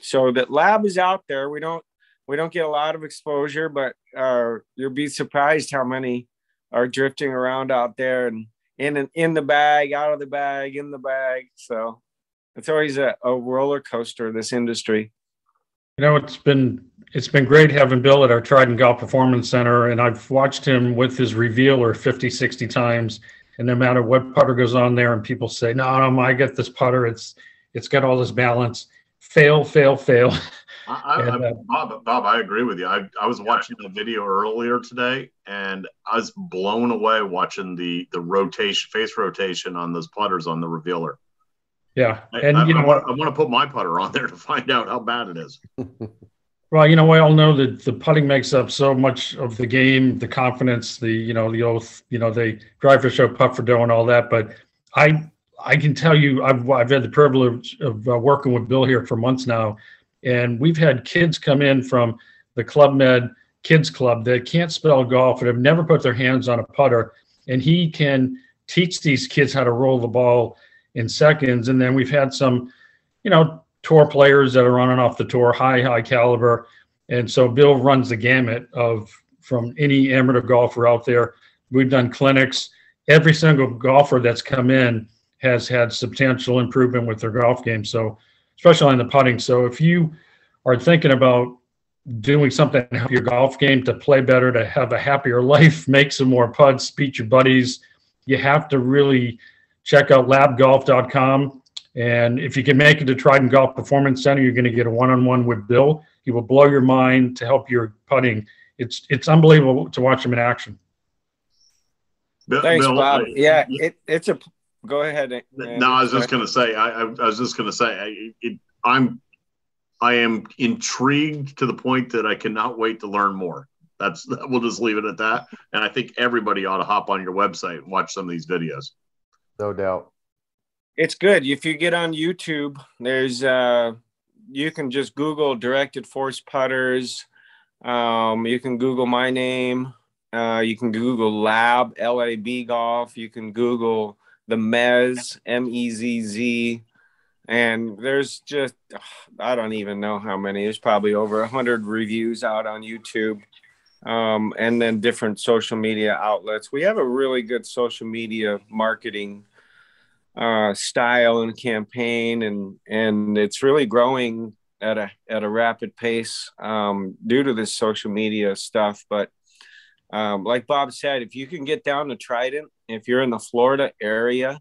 S10: so that lab is out there. We don't we don't get a lot of exposure, but uh, you'll be surprised how many are drifting around out there and in in the bag, out of the bag, in the bag. So it's always a, a roller coaster. This industry.
S9: You know, it's been it's been great having Bill at our Trident Golf Performance Center, and I've watched him with his revealer 50, 60 times. And no matter what putter goes on there, and people say, "No, no, I get this putter. It's it's got all this balance." Fail, fail, fail.
S1: I, and, uh, Bob, Bob, I agree with you. I, I was watching a video earlier today, and I was blown away watching the the rotation, face rotation on those putters on the revealer.
S9: Yeah,
S1: and I, you know I want, I want to put my putter on there to find out how bad it is.
S9: well, you know, we all know that the putting makes up so much of the game, the confidence, the you know, the oath, you know, they drive for show, putt for dough, and all that. But I, I can tell you, I've I've had the privilege of uh, working with Bill here for months now, and we've had kids come in from the Club Med Kids Club that can't spell golf and have never put their hands on a putter, and he can teach these kids how to roll the ball in seconds. And then we've had some, you know, tour players that are running off the tour, high, high caliber. And so Bill runs the gamut of from any amateur golfer out there. We've done clinics. Every single golfer that's come in has had substantial improvement with their golf game. So, especially on the putting. So, if you are thinking about doing something to help your golf game to play better, to have a happier life, make some more putts, beat your buddies, you have to really check out labgolf.com. And if you can make it to Trident Golf Performance Center, you're going to get a one-on-one with Bill. He will blow your mind to help your putting. It's it's unbelievable to watch him in action.
S10: Bill, Thanks, Bill, Bob. yeah, it, it's a. Go ahead. Andy.
S1: No, I was just going to say. I, I, was just going to say. I, it, I'm. I am intrigued to the point that I cannot wait to learn more. That's that. we'll just leave it at that. And I think everybody ought to hop on your website and watch some of these videos
S8: no doubt.
S10: It's good. If you get on YouTube, there's uh you can just Google directed force putters. Um, you can Google my name. Uh, you can Google Lab L A B Golf. You can Google the Mezz M E Z Z, and there's just I don't even know how many. There's probably over hundred reviews out on YouTube, um, and then different social media outlets. We have a really good social media marketing uh, style and campaign, and and it's really growing at a at a rapid pace um, due to this social media stuff. But um, like Bob said, if you can get down to Trident, if you're in the Florida area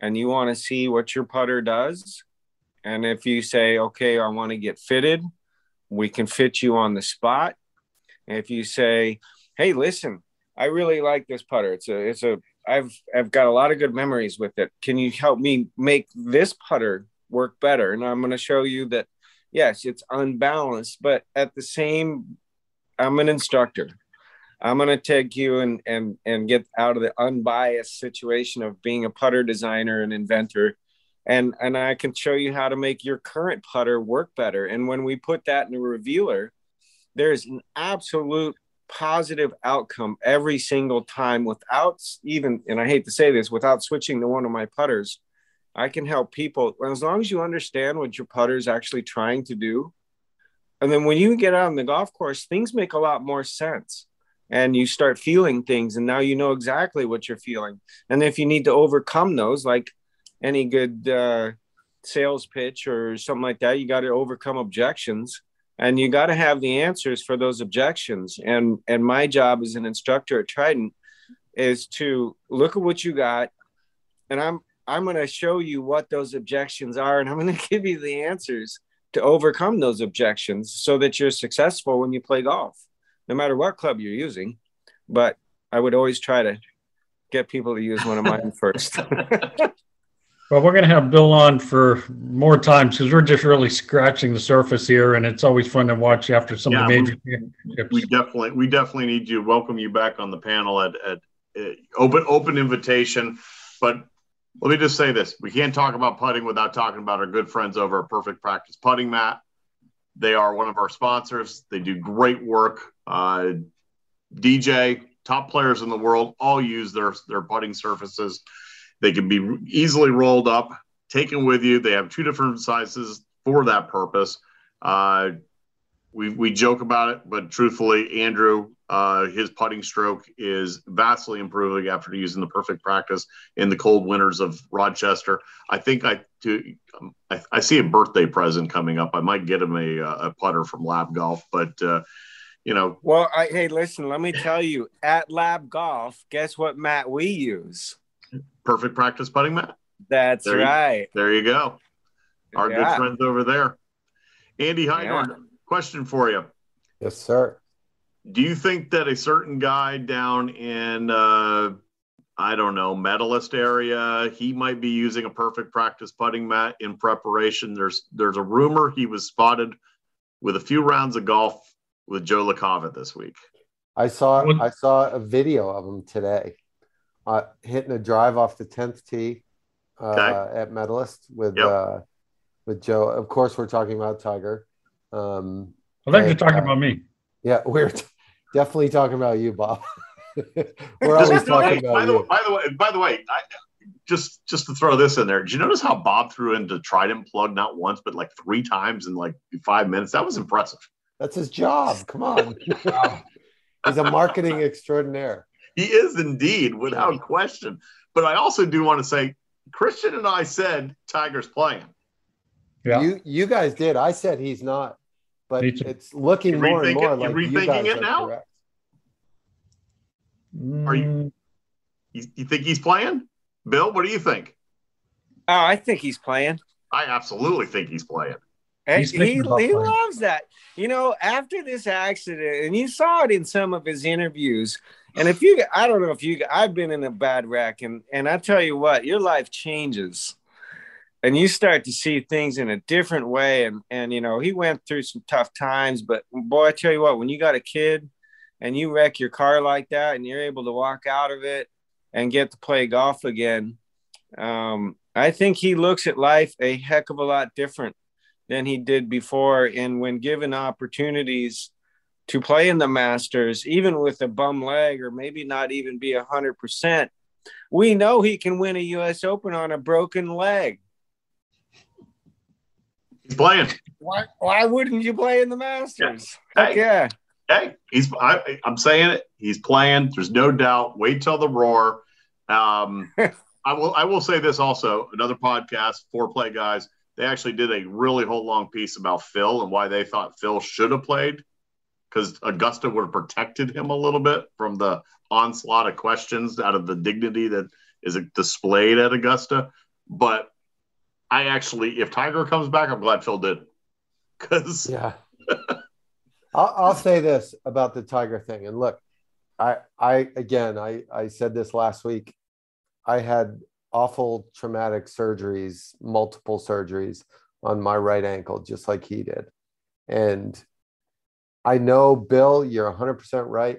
S10: and you want to see what your putter does, and if you say, okay, I want to get fitted, we can fit you on the spot. If you say, hey, listen, I really like this putter. It's a it's a I've I've got a lot of good memories with it. Can you help me make this putter work better? And I'm going to show you that yes, it's unbalanced, but at the same I'm an instructor. I'm going to take you and and and get out of the unbiased situation of being a putter designer and inventor and and I can show you how to make your current putter work better. And when we put that in a revealer, there's an absolute positive outcome every single time without even, and I hate to say this, without switching to one of my putters. I can help people as long as you understand what your putter is actually trying to do. And then when you get out on the golf course, things make a lot more sense and you start feeling things and now you know exactly what you're feeling and if you need to overcome those like any good uh, sales pitch or something like that you got to overcome objections and you got to have the answers for those objections. And and my job as an instructor at trident is to look at what you got and i'm i'm going to show you what those objections are and i'm going to give you the answers to overcome those objections so that you're successful when you play golf no matter what club you're using. But i would always try to get people to use one of mine first
S9: Well, we're going to have Bill on for more times because we're just really scratching the surface here, and it's always fun to watch after some
S1: Yeah,
S9: of the
S1: we-
S9: major championships.
S1: We definitely, we definitely need to welcome you back on the panel at, at uh, open, open invitation. But let me just say this: we can't talk about putting without talking about our good friends over at Perfect Practice Putting Mat. They are one of our sponsors. They do great work. Uh, DJ, top players in the world, all use their their putting surfaces. They can be easily rolled up, taken with you. They have two different sizes for that purpose. Uh, we we joke about it, but truthfully, Andrew, uh, his putting stroke is vastly improving after using the perfect practice in the cold winters of Rochester. I think I to um, I, I see a birthday present coming up. I might get him a, a putter from Lab Golf, but uh, you know,
S10: Well, I, hey, listen, let me tell you, at Lab Golf, guess what mat? we use?
S1: Perfect practice putting mat.
S10: That's
S1: There you-
S10: right.
S1: There you go. Our
S10: Yeah.
S1: good friends over there. Andy Heidorn, question for you.
S8: Yes, sir.
S1: Do you think that a certain guy down in uh I don't know, medalist area, he might be using a perfect practice putting mat in preparation. There's there's a rumor he was spotted with a few rounds of golf with Joe LaCava this week.
S8: I saw I saw a video of him today, uh, hitting a drive off the tenth tee uh,
S1: Okay.
S8: at Medalist with
S1: Yep.
S8: uh, with Joe. Of course, we're talking about Tiger. Um,
S9: I think you're talking
S8: uh,
S9: about me.
S8: Yeah, we're t- definitely talking about you, Bob. we're always talking
S1: hey,
S8: about
S1: by, the,
S8: you.
S1: by the way, by the way, I, just just to throw this in there, did you notice how Bob threw into Trident plug not once but like three times in like five minutes? That was impressive.
S8: That's his job. Come on. He's a marketing extraordinaire.
S1: He is indeed, without question. But I also do want to say, Christian and I said Tiger's playing.
S9: Yeah.
S8: You you guys did. I said he's not, but it's looking
S1: You
S8: more and more
S1: you
S8: like you
S1: rethinking
S8: guys
S1: it
S8: are
S1: now?
S8: correct.
S1: Are you- You, you think he's playing? Bill, what do you think?
S10: Oh, I think he's playing.
S1: I absolutely think he's playing.
S10: And he he
S9: playing.
S10: loves that. You know, after this accident, and you saw it in some of his interviews. And if you, I don't know if you, I've been in a bad wreck, and and I tell you what, your life changes, and you start to see things in a different way. And and you know, he went through some tough times, but boy, I tell you what, when you got a kid, and you wreck your car like that, and you're able to walk out of it and get to play golf again, um, I think he looks at life a heck of a lot different than he did before. And when given opportunities to play in the Masters, even with a bum leg or maybe not even be a hundred percent, we know he can win a U.S. Open on a broken leg.
S1: He's playing.
S10: Why? Why wouldn't you play in the Masters?
S1: Hey.
S10: Yeah.
S1: Hey, he's. I, I'm saying it. He's playing. There's no doubt. Wait till the roar. Um, I will. I will say this also. Another podcast, Fore Play Guys. They actually did a really whole long piece about Phil and why they thought Phil should have played because Augusta would have protected him a little bit from the onslaught of questions out of the dignity that is displayed at Augusta. But I actually, if Tiger comes back, I'm glad Phil did because
S8: Yeah. I'll, I'll say this about the Tiger thing. And look, I, I, again, I, I said this last week. I had awful traumatic surgeries, multiple surgeries on my right ankle, just like he did. And I know, Bill, you're 100% right.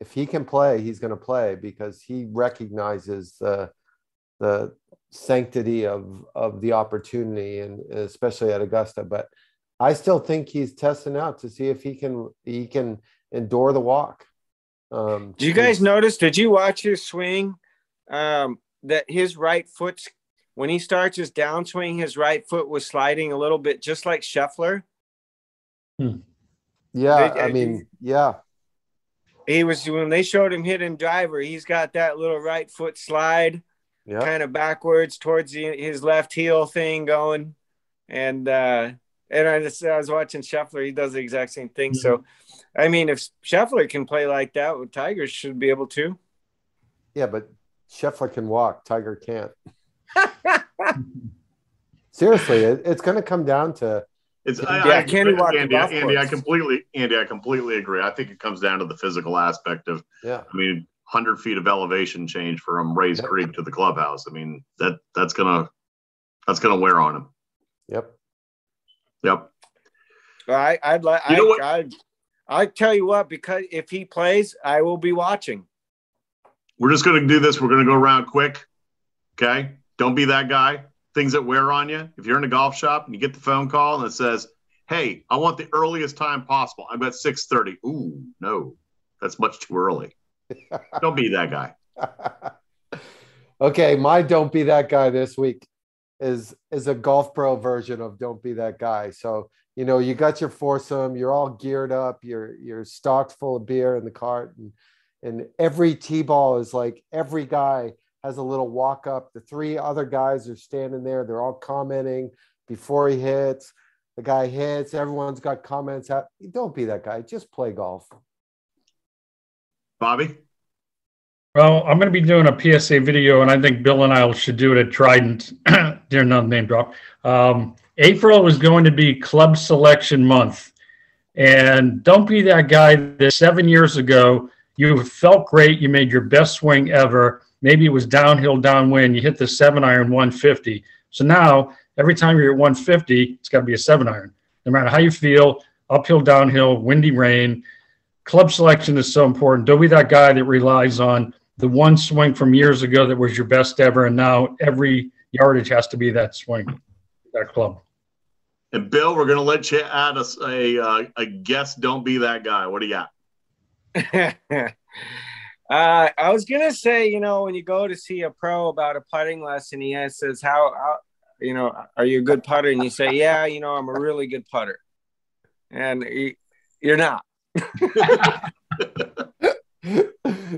S8: If he can play, he's going to play because he recognizes the, the sanctity of, of the opportunity, and especially at Augusta. But I still think he's testing out to see if he can he can endure the walk. Um,
S10: Did you guys notice? Did you watch his swing? Um, that his right foot's when he starts his downswing, his right foot was sliding a little bit, just like Scheffler.
S8: Yeah,
S10: Did-
S8: I mean, yeah,
S10: He was when they showed him hitting driver, he's got that little right foot slide
S8: yeah.
S10: kind of backwards towards the, his left heel thing going. And uh and I just I was watching Scheffler, he does the exact same thing. So I mean if Scheffler can play like that, well, Tigers should be able to.
S8: Yeah, but Scheffler can walk. Tiger can't. Seriously, it, it's going to come down to
S1: It's
S10: Yeah,
S1: I, I,
S10: can walk
S1: Andy,
S10: golf
S1: Andy, I completely, Andy, I completely agree. I think it comes down to the physical aspect of,
S8: yeah.
S1: I mean, hundred feet of elevation change from Rae's
S8: Yep.
S1: Creek to the clubhouse. I mean, that that's gonna That's going to wear on him.
S8: Yep.
S1: Yep.
S10: I, I'd like.
S1: You know what?
S10: I, I tell you what, because if he plays, I will be watching.
S1: We're just going to do this. We're going to go around quick. Okay. Don't be that guy. Things that wear on you. If you're in a golf shop and you get the phone call and it says, "Hey, I want the earliest time possible. I've got 6:30." Ooh, no, that's much too early. Don't be that guy.
S8: okay, my don't be that guy this week is is a golf pro version of don't be that guy. So you know you got your foursome, you're all geared up, you're you're stocked full of beer in the cart, and and every tee ball is like every guy has a little walk up. The three other guys are standing there, they're all commenting before he hits. The guy hits, everyone's got comments out. Don't be that guy, just play golf.
S1: Bobby.
S9: Well, I'm going to be doing a PSA video, and I think Bill and I should do it at Trident. Dear none name drop. Um, April is going to be club selection month, and don't be that guy that seven years ago you felt great, you made your best swing ever. Maybe it was downhill, downwind. You hit the seven iron 150. So now every time you're at 150, it's got to be a seven iron. No matter how you feel, uphill, downhill, windy, rain. Club selection is so important. Don't be that guy that relies on the one swing from years ago that was your best ever, and now every yardage has to be that swing, that club.
S1: And Bill, we're going to let you add a a, uh, a guess. Don't be that guy. What do you got?
S10: uh, I was gonna say, you know, when you go to see a pro about a putting lesson, he says, "How, how, you know, are you a good putter?" And you say, "Yeah, you know, I'm a really good putter," and he, you're not.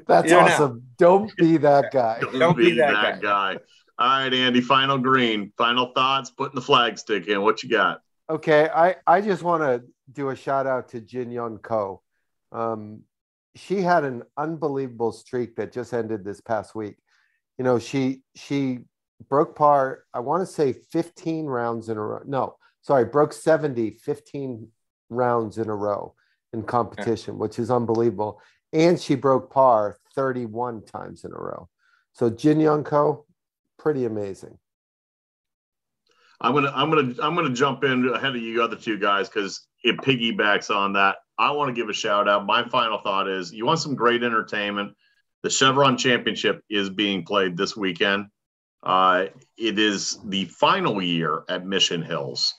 S8: That's
S10: You're
S8: awesome. Don't be that guy.
S1: Don't,
S10: Don't
S1: be,
S10: be that
S1: that, guy. All right, Andy. Final green. Final thoughts. Putting the flag stick in. What you got?
S8: Okay, I, I just want to do a shout out to Jin Young Ko. Um, she had an unbelievable streak that just ended this past week. You know, she she broke par, I want to say 15 rounds in a row. No, sorry, broke 70, 15 rounds in a row in competition, which is unbelievable. And she broke par 31 times in a row. So Jin Young Ko, pretty amazing.
S1: I'm gonna I'm gonna I'm gonna jump in ahead of you other two guys because it piggybacks on that. I want to give a shout out. My final thought is you want some great entertainment. The Chevron Championship is being played this weekend. Uh, it is the final year at Mission Hills,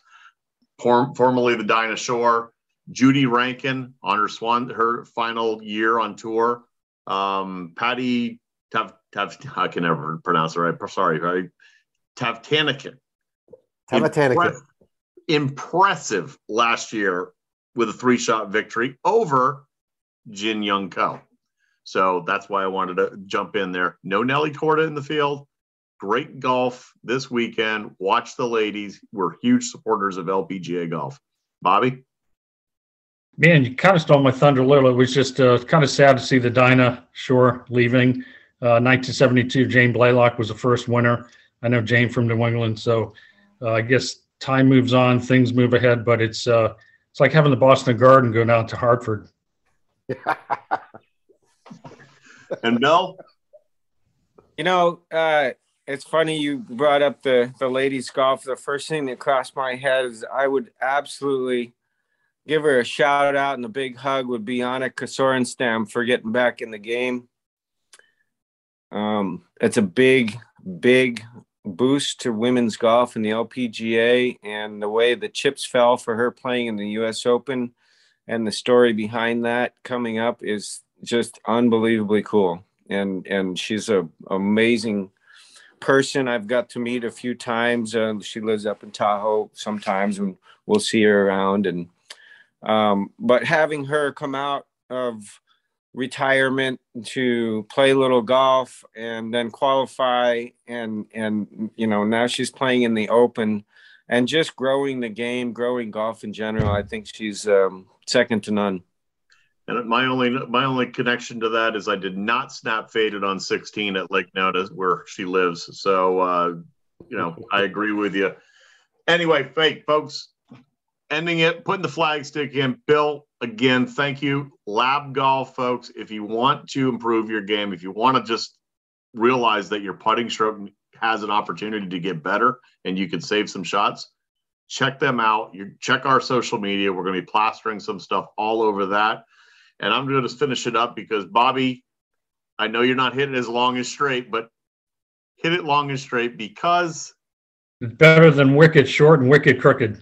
S1: formerly the Dinah Shore. Judy Rankin on her swan her final year on tour. Um, Patty Tav, Tav I can never pronounce it right. Sorry, right? Tavtanikin.
S8: Tavtanikin.
S1: Impressive last year with a three shot victory over Jin Young Ko. So that's why I wanted to jump in there. No Nelly Korda in the field. Great golf this weekend. Watch the ladies. We're huge supporters of LPGA golf. Bobby?
S9: Man, you kind of stole my thunder a little. It was just uh, kind of sad to see the Dinah Shore leaving. Uh, 1972, Jane Blalock was the first winner. I know Jane from New England, so uh, I guess time moves on, things move ahead, but it's uh, it's like having the Boston Garden go down to Hartford.
S1: and Bill,
S10: you know, uh, it's funny you brought up the the ladies golf. The first thing that crossed my head is I would absolutely give her a shout out and a big hug would be Annika Sorenstam for getting back in the game. Um, it's a big, big boost to women's golf in the LPGA and the way the chips fell for her playing in the US Open and the story behind that coming up is just unbelievably cool. And and she's a amazing person I've got to meet a few times. Uh, she lives up in Tahoe sometimes and we'll see her around and um, but having her come out of retirement to play a little golf and then qualify and and you know now she's playing in the open and just growing the game growing golf in general. I think she's um, second to none.
S1: And my only my only connection to that is i did not snap faded on 16 at lake Nona where she lives. So uh, you know i agree with you. Anyway fake folks ending it, putting the flag stick in. Bill, again, thank you. Lab golf, folks. If you want to improve your game, if you want to just realize that your putting stroke has an opportunity to get better and you can save some shots, check them out. You check our social media. We're going to be plastering some stuff all over that. And I'm going to finish it up because Bobby, I know you're not hitting as long as straight, but hit it long and straight because
S9: It's better than wicked short and wicked crooked.